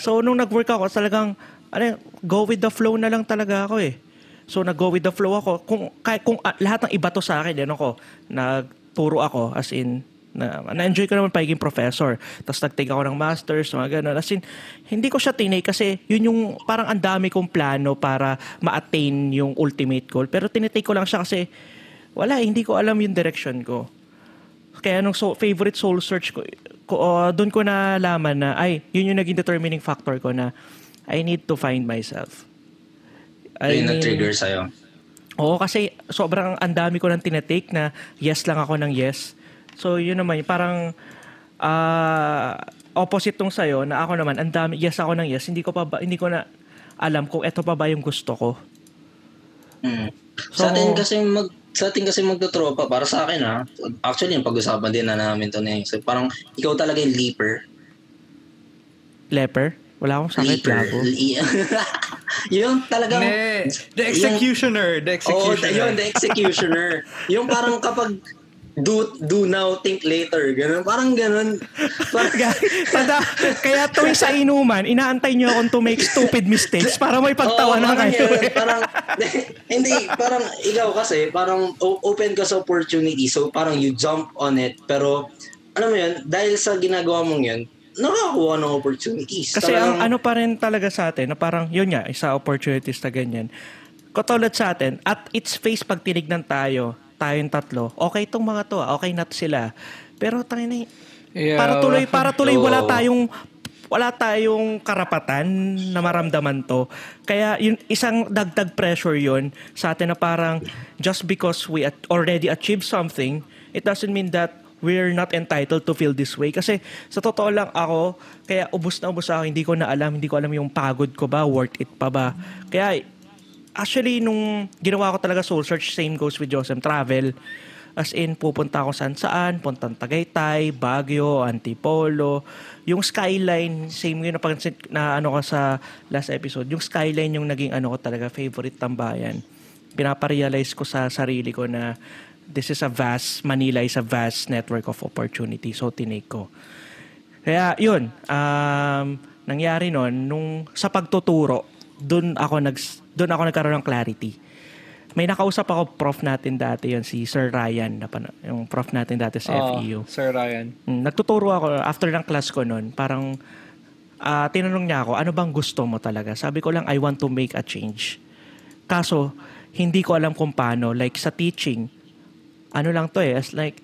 So nung nag-work ako, talagang ano, go with the flow na lang talaga ako eh. So nag-go with the flow ako. Kung kahit kung ah, lahat ng iba to sa akin, ano ko, nagturo ako as in na, na-enjoy ko naman pagiging professor. Tapos nag-take ako ng masters, mga ganun. As in, hindi ko siya tinay kasi yun yung parang ang dami kong plano para ma-attain yung ultimate goal. Pero tinitake ko lang siya kasi wala, hindi ko alam yung direction ko. Kaya nung so, favorite soul search ko, ko uh, doon ko nalaman na, ay, yun yung naging determining factor ko na I need to find myself. I yun mean, nag-trigger sa'yo Oo, kasi sobrang ang dami ko nang tinetake na yes lang ako ng yes. So, yun naman, parang ah, opposite tong sa'yo na ako naman, ang dami, yes ako ng yes, hindi ko pa ba, hindi ko na alam kung eto pa ba yung gusto ko. Mm. So- sa atin kasi mag sa atin kasi magtotropa para sa akin ha actually yung pag-usapan din na namin to na so, parang ikaw talaga yung leaper Leper? Wala akong sakit. Li- yung talagang Ne, the executioner, the Oh, executioner. yun, the executioner. yung parang kapag do do now, think later. Ganun. Parang ganun. Parang, Tada, kaya tuwing sa inuman, inaantay niyo akong to make stupid mistakes para may pagtawanan Oo, parang kayo. yun, parang, hindi, parang ikaw kasi, parang open ka sa opportunity. So, parang you jump on it. Pero, alam mo yun, dahil sa ginagawa mong yun, nakakuha ng opportunities. Kasi ang Talagang- ano pa rin talaga sa atin, na parang yun nga, isa opportunities na ganyan. Katulad sa atin, at its face pag tinignan tayo, tayong tatlo, okay tong mga to, ah, okay na to sila. Pero tangin na, Yeah, para tuloy, para tuloy Oo. wala tayong wala tayong karapatan na maramdaman to. Kaya yun, isang dagdag pressure yon sa atin na parang just because we at- already achieved something, it doesn't mean that we're not entitled to feel this way. Kasi sa totoo lang ako, kaya ubus na ubus ako, hindi ko na alam, hindi ko alam yung pagod ko ba, worth it pa ba. Kaya actually, nung ginawa ko talaga soul search, same goes with Joseph Travel. As in, pupunta ako saan saan, puntang Tagaytay, Baguio, Antipolo. Yung skyline, same yun na, pag, na ano ko sa last episode, yung skyline yung naging ano ko talaga, favorite tambayan. Pinaparealize ko sa sarili ko na this is a vast, Manila is a vast network of opportunity. So, tinake ko. Kaya, yun. Um, nangyari nun, nung sa pagtuturo, doon ako, nag, doon ako nagkaroon ng clarity. May nakausap ako, prof natin dati yun, si Sir Ryan, na, yung prof natin dati sa Oh, FEU. Sir Ryan. Mm, nagtuturo ako, after ng class ko noon, parang ah, tinanong niya ako, ano bang gusto mo talaga? Sabi ko lang, I want to make a change. Kaso, hindi ko alam kung paano. Like sa teaching, ano lang to eh, as like,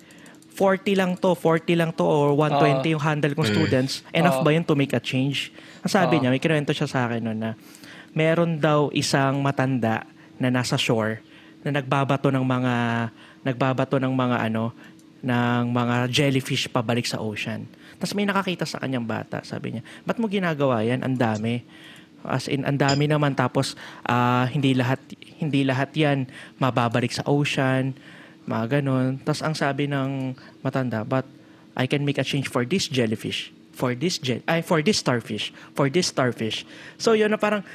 40 lang to, 40 lang to, or 120 yung handle kong students. Enough Oo. ba yun to make a change? Ang sabi Oo. niya, may kinuwento siya sa akin noon na meron daw isang matanda na nasa shore na nagbabato ng mga nagbabato ng mga ano ng mga jellyfish pabalik sa ocean. Tapos may nakakita sa kanyang bata, sabi niya, "Ba't mo ginagawa 'yan? Ang dami." As in, ang dami naman tapos ah, hindi lahat hindi lahat 'yan mababalik sa ocean, mga ganon. Tapos ang sabi ng matanda, "But I can make a change for this jellyfish, for this gel, ay for this starfish, for this starfish." So yun na parang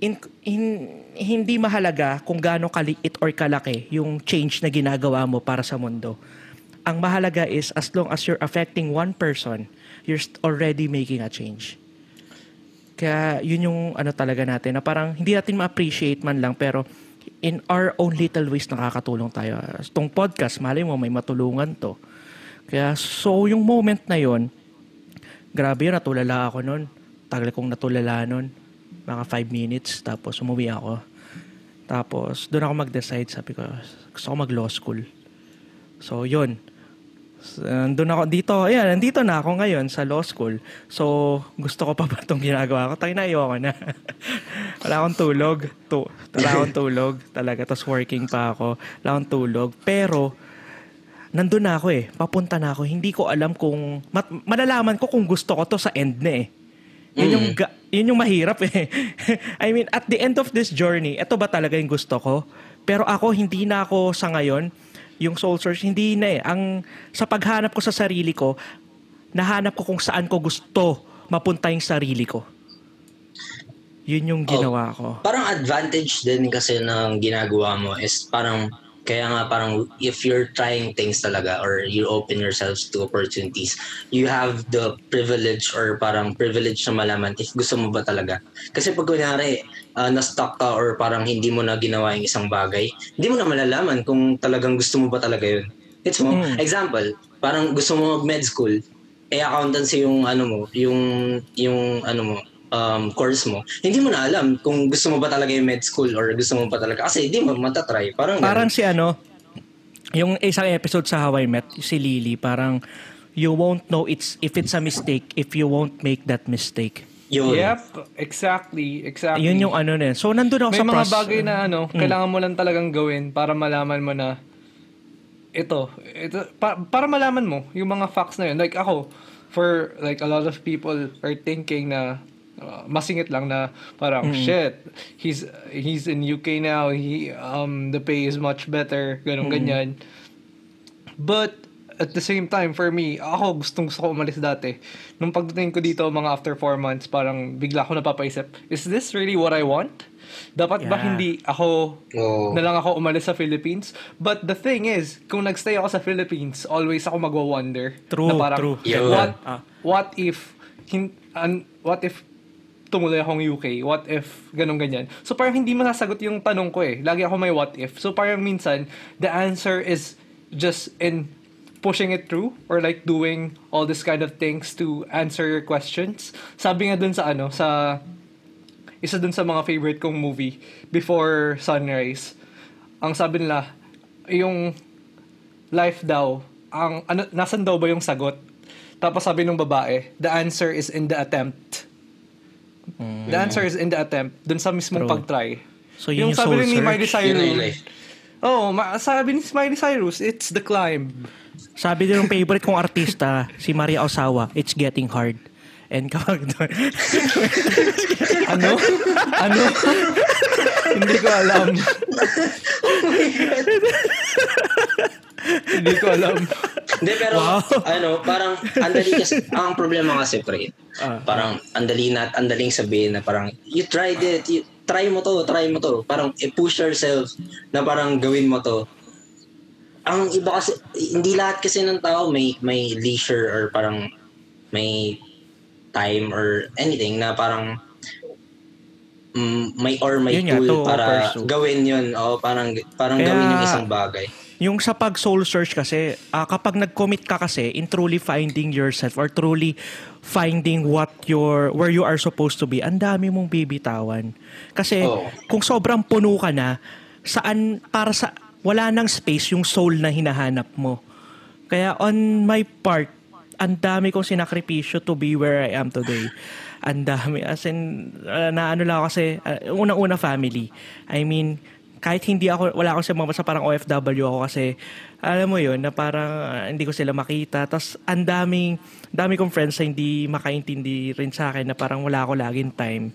in, in- hindi mahalaga kung gaano kaliit or kalaki yung change na ginagawa mo para sa mundo. Ang mahalaga is as long as you're affecting one person, you're already making a change. Kaya yun yung ano talaga natin na parang hindi natin ma-appreciate man lang pero in our own little ways nakakatulong tayo. Itong podcast, malay mo may matulungan to. Kaya so yung moment na yon grabe natulala ako nun. Tagal kong natulala nun. Mga 5 minutes, tapos umuwi ako. Tapos, doon ako mag-decide, sabi ko, gusto ko mag-law school. So, yun. Nandun ako dito. Ayan, nandito na ako ngayon sa law school. So, gusto ko pa ba itong ginagawa ko? Tayo na, ayoko na. Wala akong tulog. Tu- wala akong tulog talaga. Tapos working pa ako. Wala akong tulog. Pero, nandun na ako eh. Papunta na ako. Hindi ko alam kung... Mat- malalaman ko kung gusto ko to sa end na eh. Yun yung, ga- yun yung mahirap eh. I mean, at the end of this journey, ito ba talaga yung gusto ko? Pero ako, hindi na ako sa ngayon, yung soul search, hindi na eh. Ang, sa paghanap ko sa sarili ko, nahanap ko kung saan ko gusto mapunta yung sarili ko. Yun yung ginawa ko. Parang advantage din kasi ng ginagawa mo is parang kaya nga parang if you're trying things talaga or you open yourselves to opportunities, you have the privilege or parang privilege na malaman if gusto mo ba talaga. Kasi pag kunyari, uh, na-stuck ka or parang hindi mo na ginawa yung isang bagay, hindi mo na malalaman kung talagang gusto mo ba talaga yun. It's mo. Mm. Example, parang gusto mo mag-med school, eh accountancy yung ano mo, yung yung ano mo, um, course mo, hindi mo na alam kung gusto mo ba talaga yung med school or gusto mo pa talaga. Kasi hindi mo matatry. Parang, Parang ganun. si ano, yung isang episode sa How I Met, si Lily, parang you won't know it's if it's a mistake if you won't make that mistake. yun. Yep, exactly, exactly. Yun yung ano na. yun. So, nandun ako May sa mga process. bagay na ano, kailangan mo lang talagang gawin para malaman mo na ito, ito pa- para malaman mo yung mga facts na yun. Like ako, for like a lot of people are thinking na uh, masingit lang na parang shit, he's he's in UK now, he um the pay is much better, ganun ganyan. But at the same time, for me, ako gustong gusto ko umalis dati. Nung pagdating ko dito, mga after four months, parang bigla ako napapaisip, is this really what I want? Dapat ba Yeah. hindi ako, Oo. na lang ako umalis sa Philippines? But the thing is, kung nagstay ako sa Philippines, always ako magwa-wonder. True, na parang, true. What, Ah. what if, hin, an, what if tumuloy akong UK? What if ganun ganyan? So parang hindi masasagot yung tanong ko eh. Lagi ako may what if. So parang minsan, the answer is just in pushing it through or like doing all this kind of things to answer your questions. Sabi nga dun sa ano, sa isa dun sa mga favorite kong movie, Before Sunrise. Ang sabi nila, yung life daw, ang ano, nasan daw ba yung sagot? Tapos sabi ng babae, the answer is in the attempt. The answer is in the attempt. Dun sa mismong True. pag-try. So, yun yung sabi soul rin ni search. Miley yung Cyrus. Oh, ma- sabi ni Miley Cyrus, it's the climb. Sabi din ng favorite kong artista, si Maria Osawa, it's getting hard. And kapag Ano? ano? Hindi ko alam. Hindi ko alam. Hindi, pero ano, parang andali kasi, ang problema kasi, pre, Ah. parang andali na, andaling sabihin na parang, you tried it, you, try mo to, try mo to. Parang i-push yourself na parang gawin mo to. Ang iba kasi, hindi lahat kasi ng tao may, may leisure or parang may time or anything na parang mm, may or may Yun nga, tool to para pursue. gawin yun o parang parang Kaya- gawin yung isang bagay. yung sa pag soul search kasi, ah, kapag nag-commit ka kasi in truly finding yourself or truly finding what your where you are supposed to be, ang dami mong bibitawan. Kasi Oo. kung sobrang puno ka na, saan para sa wala nang space yung soul na hinahanap mo. Kaya on my part, ang dami kong sinakripisyo to be where I am today. Ang dami. As in, uh, na ano lang kasi, uh, unang-una family. I mean, kahit hindi ako, wala ako sa mga sa parang OFW ako kasi, alam mo yun, na parang uh, hindi ko sila makita. Tapos, ang daming, dami kong friends na hindi makaintindi rin sa akin na parang wala ako laging time.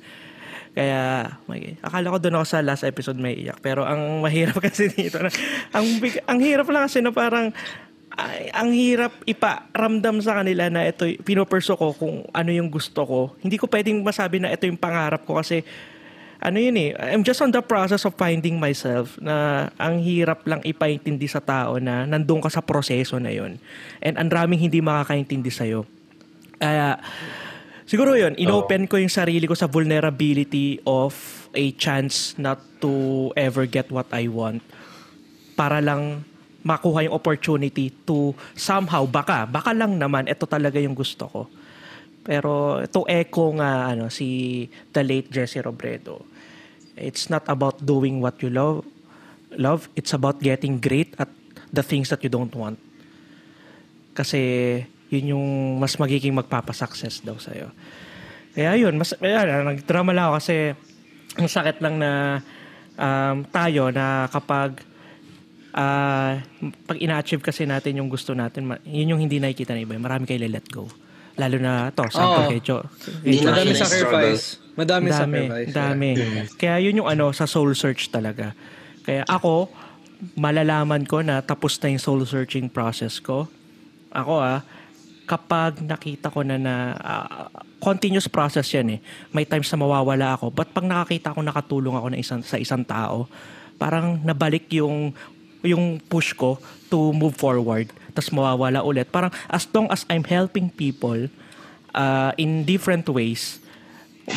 Kaya, may, akala ko doon ako sa last episode may iyak. Pero ang mahirap kasi dito, na, ang, big, ang hirap lang kasi na parang, ay, ang hirap iparamdam sa kanila na ito, pinoperso ko kung ano yung gusto ko. Hindi ko pwedeng masabi na ito yung pangarap ko kasi, ano yun eh, I'm just on the process of finding myself na ang hirap lang ipaintindi sa tao na nandun ka sa proseso na yun. And ang raming hindi makakaintindi sa'yo. Kaya, siguro yun, inopen ko yung sarili ko sa vulnerability of a chance not to ever get what I want para lang makuha yung opportunity to somehow, baka, baka lang naman, ito talaga yung gusto ko. Pero to echo nga ano si the late Jesse Robredo. It's not about doing what you love. Love, it's about getting great at the things that you don't want. Kasi yun yung mas magiging magpapasuccess daw sa'yo. Kaya yun, mas, ayan, nagdrama lang ako kasi ang sakit lang na um, tayo na kapag ah, pag ina-achieve kasi natin yung gusto natin, ma- yun yung hindi nakikita ng iba. Marami kayo let go. Lalo na to, sample Oo. kay Jo. Hindi na Madami sacrifice. Madami Dami, sacrifice. dami. Kaya yun yung ano, sa soul search talaga. Kaya ako, malalaman ko na tapos na yung soul searching process ko. Ako ah, kapag nakita ko na na ah, continuous process yan eh. May times na mawawala ako. But pag nakakita ko nakatulong ako na isang, sa isang tao, parang nabalik yung yung push ko to move forward tapos mawawala ulit parang as long as I'm helping people uh, in different ways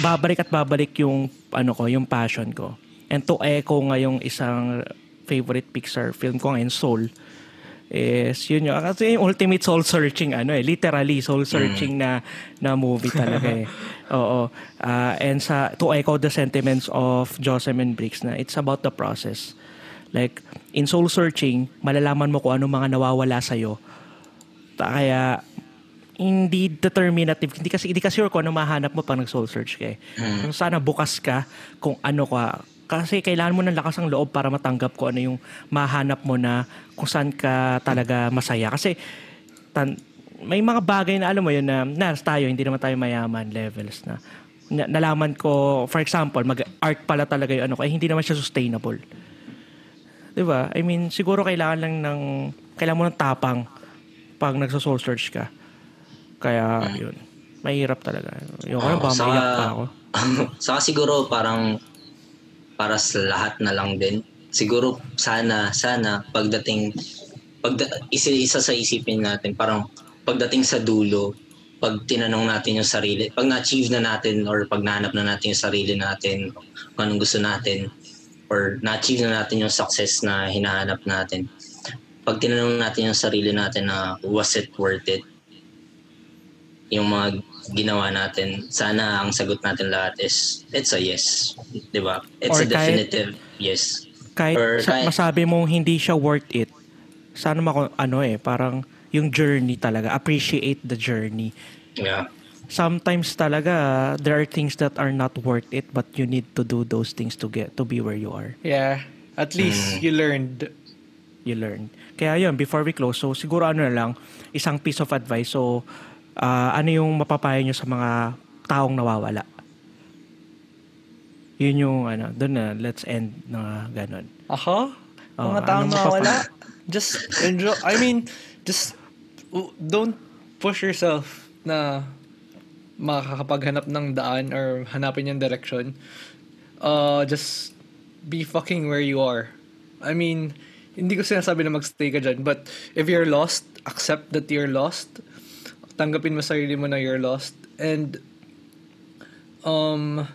babalik at babalik yung ano ko, yung passion ko. And to echo nga yung isang favorite Pixar film ko ngayon, Soul, is yun yung, kasi yung ultimate soul searching ano eh, literally soul searching na na movie talaga eh. Oo. Ah, and sa to echo the sentiments of Jocelyn Briggs na it's about the process. Like in soul searching, malalaman mo kung ano mga nawawala sa Kaya hindi determinative. Hindi kasi hindi kasi sure kung ano mahanap mo pag nag-soul search ka eh. Kung Sana bukas ka kung ano ka. Kasi kailangan mo ng lakas ng loob para matanggap ko ano yung mahanap mo na kung saan ka talaga masaya. Kasi tan- may mga bagay na alam mo yun na nas tayo, hindi naman tayo mayaman levels na na- nalaman ko, for example, mag-art pala talaga yung ano ko, eh, hindi naman siya sustainable. 'Di ba? I mean, siguro kailangan lang ng kailangan mo ng tapang pag nagso-soul search ka. Kaya yun. Mahirap talaga. Yung ano Oo, ba saka- pa ako. Saka siguro parang para sa lahat na lang din. Siguro sana, sana pagdating, pagda, isa, isa sa isipin natin, parang pagdating sa dulo, pag tinanong natin yung sarili, pag na-achieve na natin or pag nahanap na natin yung sarili natin, kung anong gusto natin, or na-achieve na natin yung success na hinahanap natin, pag tinanong natin yung sarili natin na was it worth it, yung mga ginawa natin, sana ang sagot natin lahat is it's a yes. 'Di ba? It's Or a kahit- definitive yes. Kahit Or sa- kahit- masabi mong hindi siya worth it, sana mako ano eh, parang yung journey talaga. Appreciate the journey. Yeah. Sometimes talaga, there are things that are not worth it but you need to do those things to get to be where you are. Yeah. At least you learned. you learn. Kaya yun, before we close, so siguro ano na lang, isang piece of advice. So, ah, ano yung mapapayo nyo sa mga taong nawawala? Yun yung, ano, doon na, let's end na ganun. Ako? Oh, Mga taong anong nawawala? Just enjoy. I mean, just don't push yourself na makakapaghanap ng daan or hanapin yung direction. Uh, just be fucking where you are. I mean, hindi ko sinasabi na magstay ka dyan, but if you're lost, accept that you're lost. Tanggapin mo sarili mo na you're lost. And um,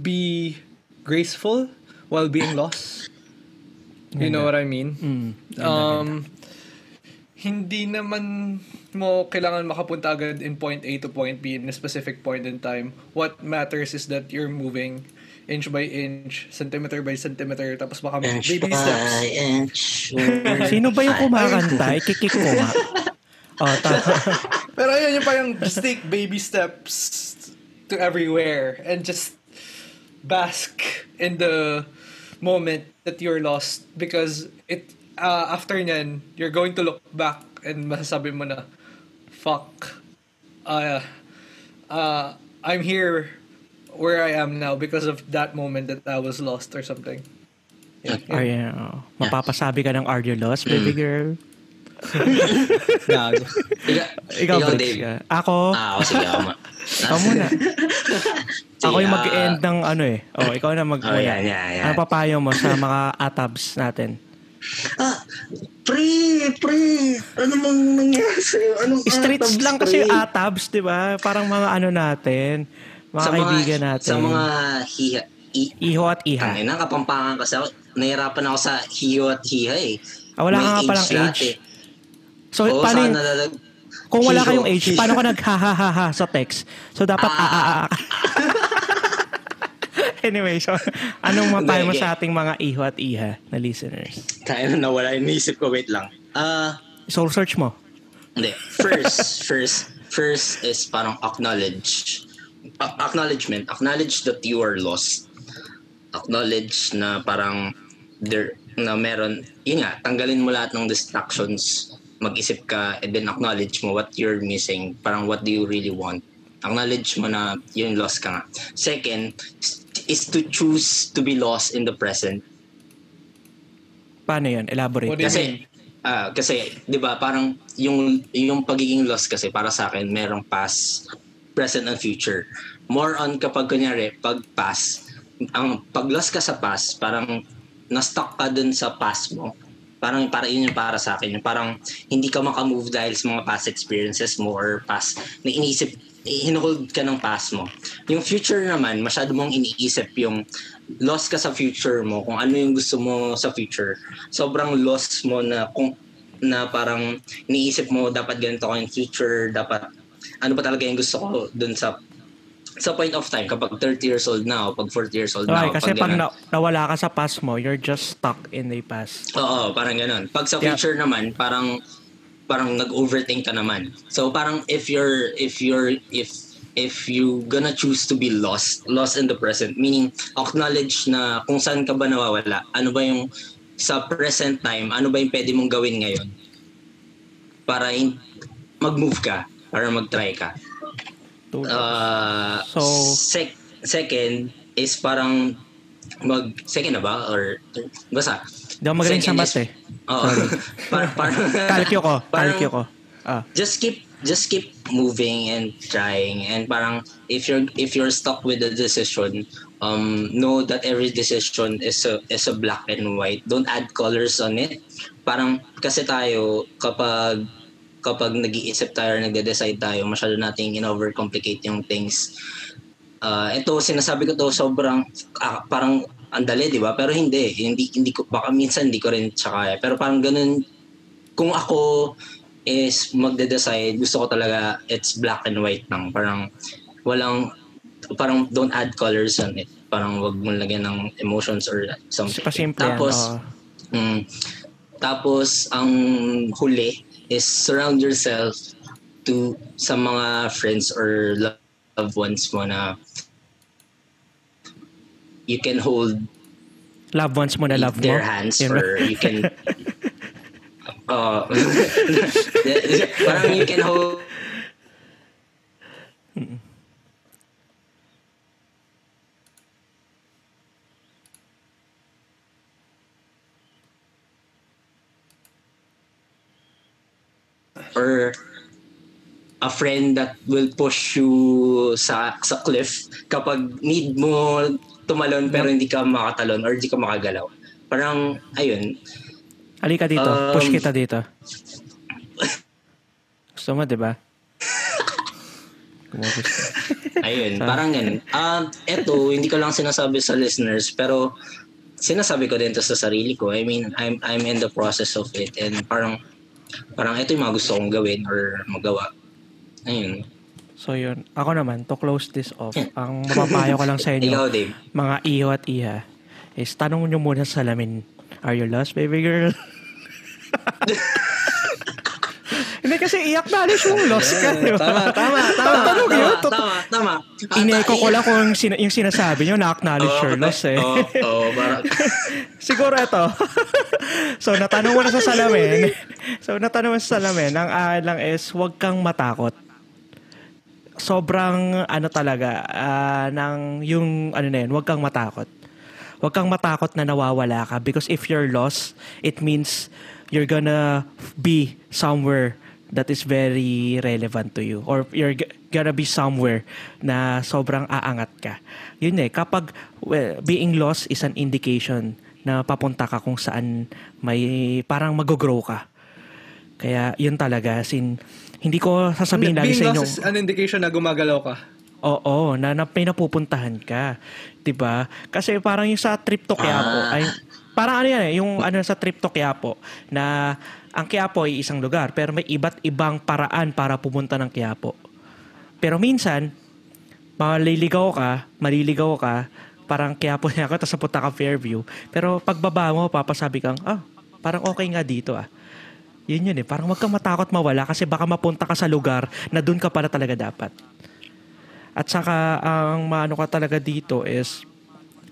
be graceful while being lost. You know what I mean? Mm, Um, hindi naman mo kailangan makapunta agad in point A to point B in a specific point in time. What matters is that you're moving inch by inch, centimeter by centimeter, tapos baka may Inch baby by steps. inch. Sino ba yung kumakanta? Ikikik ko nga. Oh, ta- Pero ayun, yung parang just take baby steps to everywhere and just bask in the moment that you're lost because it uh, after nyan, you're going to look back and masasabi mo na fuck uh, uh, I'm here where I am now because of that moment that I was lost or something. Yeah. Ay, oh. Mapapasabi ka ng Are You Lost, baby girl? Gago. Ikaw, Ikaw, ikaw, Dave. ka. Ako, Ah, ako sige, ako ma. ikaw muna. Sige, Ako yung ah, mag-end ng ano eh. Oh, ikaw na mag Oh, yan, yan, yan. Ano papayo mo sa mga atabs natin? Ah, pre, pre, ano mang nangyari sa'yo? Anong Streets atabs, lang kasi pre? yung atabs, di ba? Parang mga ano natin, mga kaibigan natin. Sa mga hiha, i, Iho at iha. Tangin na, kapampangan kasi ako. Nahirapan ako sa hiyo at hiha eh. Ah, wala May ka nga palang age. eh. So, Oo, paano yung, kung wala hiho, kayong age, hiho. paano ka naghahaha sa text? So, dapat Ah. ah, ah, ah. anyway, so, anong mapayo mo sa ating mga iho at iha na listeners? Kaya na nawala yung isip ko, wait lang. Ah, Soul search mo. hindi. First, first, first is parang acknowledge. A- acknowledgement. Acknowledge that you are lost. Acknowledge na parang there na meron, yun nga, tanggalin mo lahat ng distractions. Mag-isip ka and then acknowledge mo what you're missing. Parang what do you really want. Acknowledge mo na yun lost ka nga. Second, is to choose to be lost in the present. Paano yun? Elaborate. Kasi, ah, kasi, di ba, parang yung, yung pagiging lost kasi para sa akin, merong past, present, and future. More on kapag kunyari, pag past, ang pag lost ka sa past, parang na-stuck ka dun sa past mo. Parang para yun yung para sa akin. Yung parang hindi ka makamove dahil sa mga past experiences mo or past na iniisip, hinuhold ka ng past mo. Yung future naman, masyado mong iniisip yung lost ka sa future mo, kung ano yung gusto mo sa future. Sobrang lost mo na kung na parang iniisip mo dapat ganito ko yung future, dapat ano ba talaga yung gusto ko dun sa sa point of time kapag 30 years old na o pag 40 years old na Okay, o kasi pag ganun. na- nawala ka sa past mo, you're just stuck in the past. Oo, parang ganun. Pag sa Yeah. future naman, parang parang nag-overthink ka naman. So parang if you're if you're if if you gonna choose to be lost, lost in the present, meaning acknowledge na kung saan ka ba nawawala, ano ba yung sa present time, ano ba yung pwede mong gawin ngayon para in, mag-move ka, para mag-try ka. Uh, So- sec- second is parang mag second na ba or basta Hindi ako magaling sa math eh. Oo. Par- parang Kalkyo ko. parang Kalkyo ko. Ah. just keep just keep moving and trying and parang if you're if you're stuck with the decision um know that every decision is a is a black and white don't add colors on it parang kasi tayo kapag kapag nag-iisip tayo or nagde-decide tayo masyado nating in-overcomplicate yung things uh, ito sinasabi ko to sobrang ah, parang andali di ba pero hindi hindi hindi ko baka minsan hindi ko rin tsaka pero parang ganun kung ako is magde-decide, gusto ko talaga it's black and white lang. Parang walang, parang don't add colors on it. Parang wag mo lagyan ng emotions or something. Pasimple yan. Tapos, oo. mm, tapos ang huli is surround yourself to sa mga friends or loved ones mo na you can hold Love ones mo na love mo. their hands Yun ba? or you can uh, parang you can hold or a friend that will push you sa sa cliff kapag need mo tumalon pero hindi ka makatalon or hindi ka makagalaw. Parang, ayun, Halika dito. Um, Push kita dito. Gusto mo, di ba? Ayun, parang ganun. Um, eto, hindi ko lang sinasabi sa listeners, pero sinasabi ko din to sa sarili ko. I mean, I'm I'm in the process of it and parang parang ito yung mga gusto kong gawin or magawa. Ayun. So yun. Ako naman, to close this off, ang mapapayo ko lang sa inyo, Ikaw, Dave. mga iho at iha, is tanong nyo muna sa salamin, are you lost, baby girl? Hindi kasi i-acknowledge mong lost ka. di ba? Tama, tama, tama. Tanong tama, yun. tot- tama, tama. Ineko ko lang kung yung, sin- yung sinasabi nyo, na-acknowledge your loss eh. Oo, oo, parang, Siguro ito. so, natanong mo na sa salamin. so, natanong mo sa salamin. Ang akin lang is, huwag kang matakot. Sobrang, ano talaga, ah, ng, yung, ano na yun, huwag kang matakot. Huwag kang matakot na nawawala ka because if you're lost, it means you're gonna be somewhere that is very relevant to you or you're gonna be somewhere na sobrang aangat ka. Yun eh, kapag well, being lost is an indication na papunta ka kung saan may parang mag-grow ka. Kaya yun talaga, sin hindi ko sasabihin lagi Being sa inyo. lost is an indication na gumagalaw ka. Oo, na, na may napupuntahan ka. 'Di ba? Kasi parang yung sa trip to Quiapo, Ah. ay parang ano yan eh, yung ano sa trip to Quiapo na ang Quiapo ay isang lugar pero may iba't ibang paraan para pumunta ng Quiapo. Pero minsan, maliligaw ka, maliligaw ka, parang Quiapo na ako, tapos napunta ka Fairview. Pero pagbaba mo, papasabi kang, ah, parang okay nga dito ah. Yun yun eh. Parang wag kang matakot mawala kasi baka mapunta ka sa lugar na doon ka pala talaga dapat. At saka, ang maano ka talaga dito is,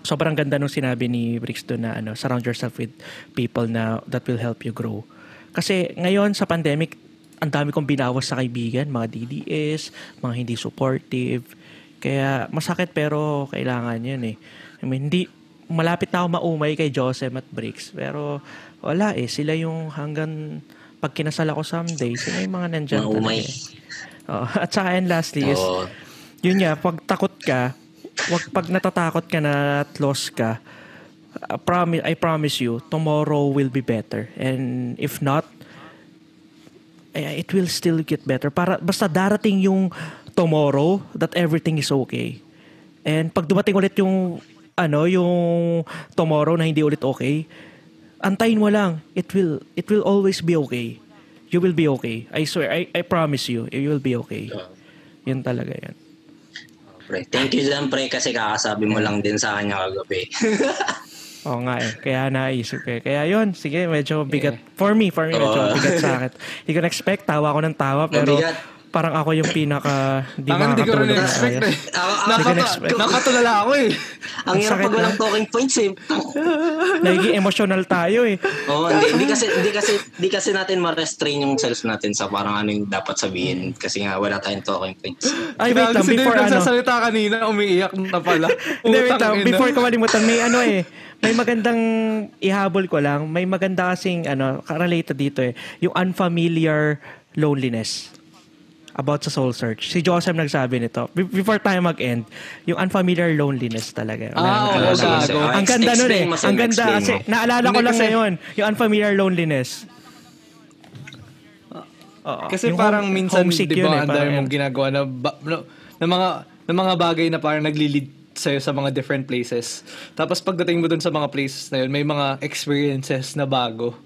sobrang ganda nung sinabi ni Brix doon na ano, surround yourself with people na that will help you grow. Kasi ngayon sa pandemic, ang dami kong binawas sa kaibigan, mga DDS, mga hindi supportive. Kaya masakit pero kailangan yun eh. I mean, hindi, malapit na ako maumay kay Joseph at Brix. Pero wala eh, sila yung hanggang pag kinasal ako someday, sila yung mga nandyan Maumay. talaga. eh. Oh, at saka and lastly is, yun nga, pag takot ka, wag pag natatakot ka na at lost ka, I promise, I promise you, tomorrow will be better. And if not, eh, it will still get better. Para basta darating yung tomorrow that everything is okay. And pag dumating ulit yung ano, yung tomorrow na hindi ulit okay, antayin mo lang. It will it will always be okay. You will be okay. I swear, I I promise you, you will be okay. Yun talaga yan. Pre, thank you dyan, pre, kasi kakasabi mo lang din sa kanya kagabi. Oo nga eh. Kaya naisip eh. Kaya yun, sige, medyo bigat. For me, for me, medyo Oo. bigat sa akin. Hindi ko na-expect, tawa ko ng tawa, pero Mabigat. Parang ako yung pinaka di Tangan, hindi ko rin ayos. eh. Nakata- nakatulala ako eh. ang hirap sakit pag walang talking points eh. Nagiging emotional tayo eh. Oo, hindi, hindi kasi hindi kasi hindi kasi natin ma-restrain yung self natin sa parang ano yung dapat sabihin kasi nga wala tayong talking points. Ay, wait lang, si Dave before ano. nagsasalita kanina, umiiyak na pala. Hindi, wait lang. Before ko malimutan, may ano eh. May magandang ihabol ko lang. May maganda kasing ano, related dito eh. Yung unfamiliar loneliness about sa soul search. Si Joseph nagsabi nito. Be- Before tayo mag-end, yung unfamiliar loneliness talaga. Ah, wala- gago. Ang ganda nun eh. Ang ganda explain kasi mo. naalala ko lang ngayon. Yung unfamiliar loneliness. Oo. Kasi Yung parang home- minsan, di yun eh, ba, ang dami mong ginagawa na, ba, no, na mga, na mga bagay na parang naglilid sa'yo sa mga different places. Tapos pagdating mo dun sa mga places na yun, may mga experiences na bago.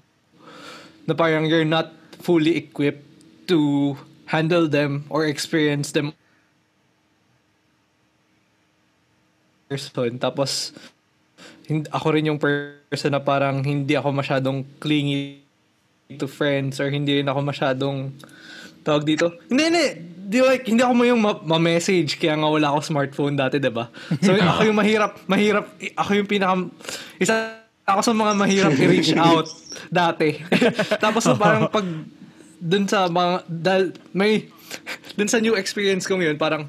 Na parang you're not fully equipped to handle them or experience them person. Tapos, hindi, ako rin yung person na parang hindi ako masyadong clingy to friends or hindi rin ako masyadong tawag dito. Hindi, hindi. Di, like, hindi ako mo yung ma- ma-message kaya nga wala ako smartphone dati, 'di ba? So ako yung mahirap, mahirap, ako yung pinaka isa ako sa mga mahirap i-reach out dati. Tapos so, parang pag dun sa mga dal, may dun sa new experience ko ngayon, parang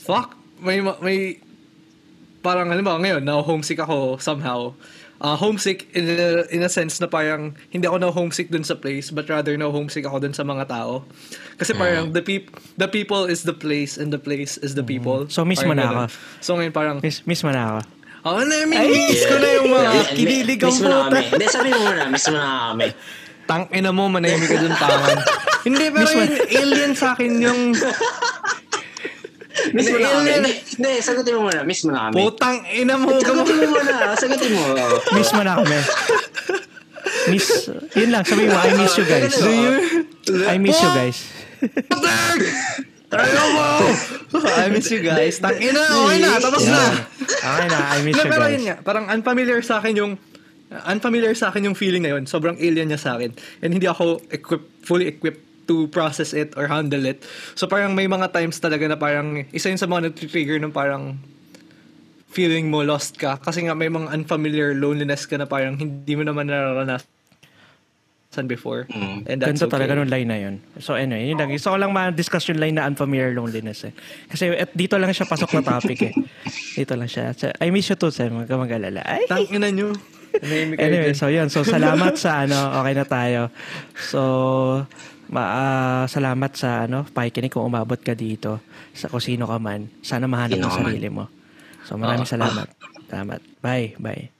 fuck, may ma- may parang halimbawa ngayon, na homesick ako somehow. Uh, homesick in a, in a sense na parang hindi ako na homesick dun sa place but rather na homesick ako dun sa mga tao. Kasi parang the peop the people is the place and the place is the people. So, miss mo na ako. So ngayon parang Miss, miss mo na ako. Oh, na, miss ko na yung mga kinilig ang mo na puta. Hindi, sabi mo muna, miss mo na kami. Tang ina mo, manahimik ka dun tangan. Hindi, pero yung alien sa akin yung Miss mo na kami. Hindi, sagutin mo muna, miss mo na kami. putang ina mo. Sagutin mo muna, sagutin mo. Miss mo na kami. Miss, yun lang, sabihin mo, I miss you guys. Do you? I miss you guys. Tayo mo! I miss you guys. Tang ina, okay na, tapos na. Okay na, I miss No, you pero guys. yun nga, parang unfamiliar sa akin yung unfamiliar sa akin yung feeling na yun. Sobrang alien niya sa akin. And hindi ako equipped, fully equipped to process it or handle it. So parang may mga times talaga na parang isa yun sa mga nag-trigger ng parang feeling mo lost ka. Kasi nga may mga unfamiliar loneliness ka na parang hindi mo naman nararanasan before. Mm. And that's Ganda okay. talaga nung line na yun. So anyway, yun lang. Gusto ko lang ma-discuss yung line na unfamiliar loneliness eh. Kasi at dito lang siya pasok na topic eh. Dito lang siya. So, I miss you too, Sam. Huwag ka mag-alala. Ay! Tang ina nyo. Anyway, so yun. So salamat sa ano, okay na tayo. So ma ah, salamat sa ano, pakikinig kung umabot ka dito sa kung sino ka man. Sana mahanap man. sarili mo. So maraming Oo. salamat. Salamat. Bye. Bye.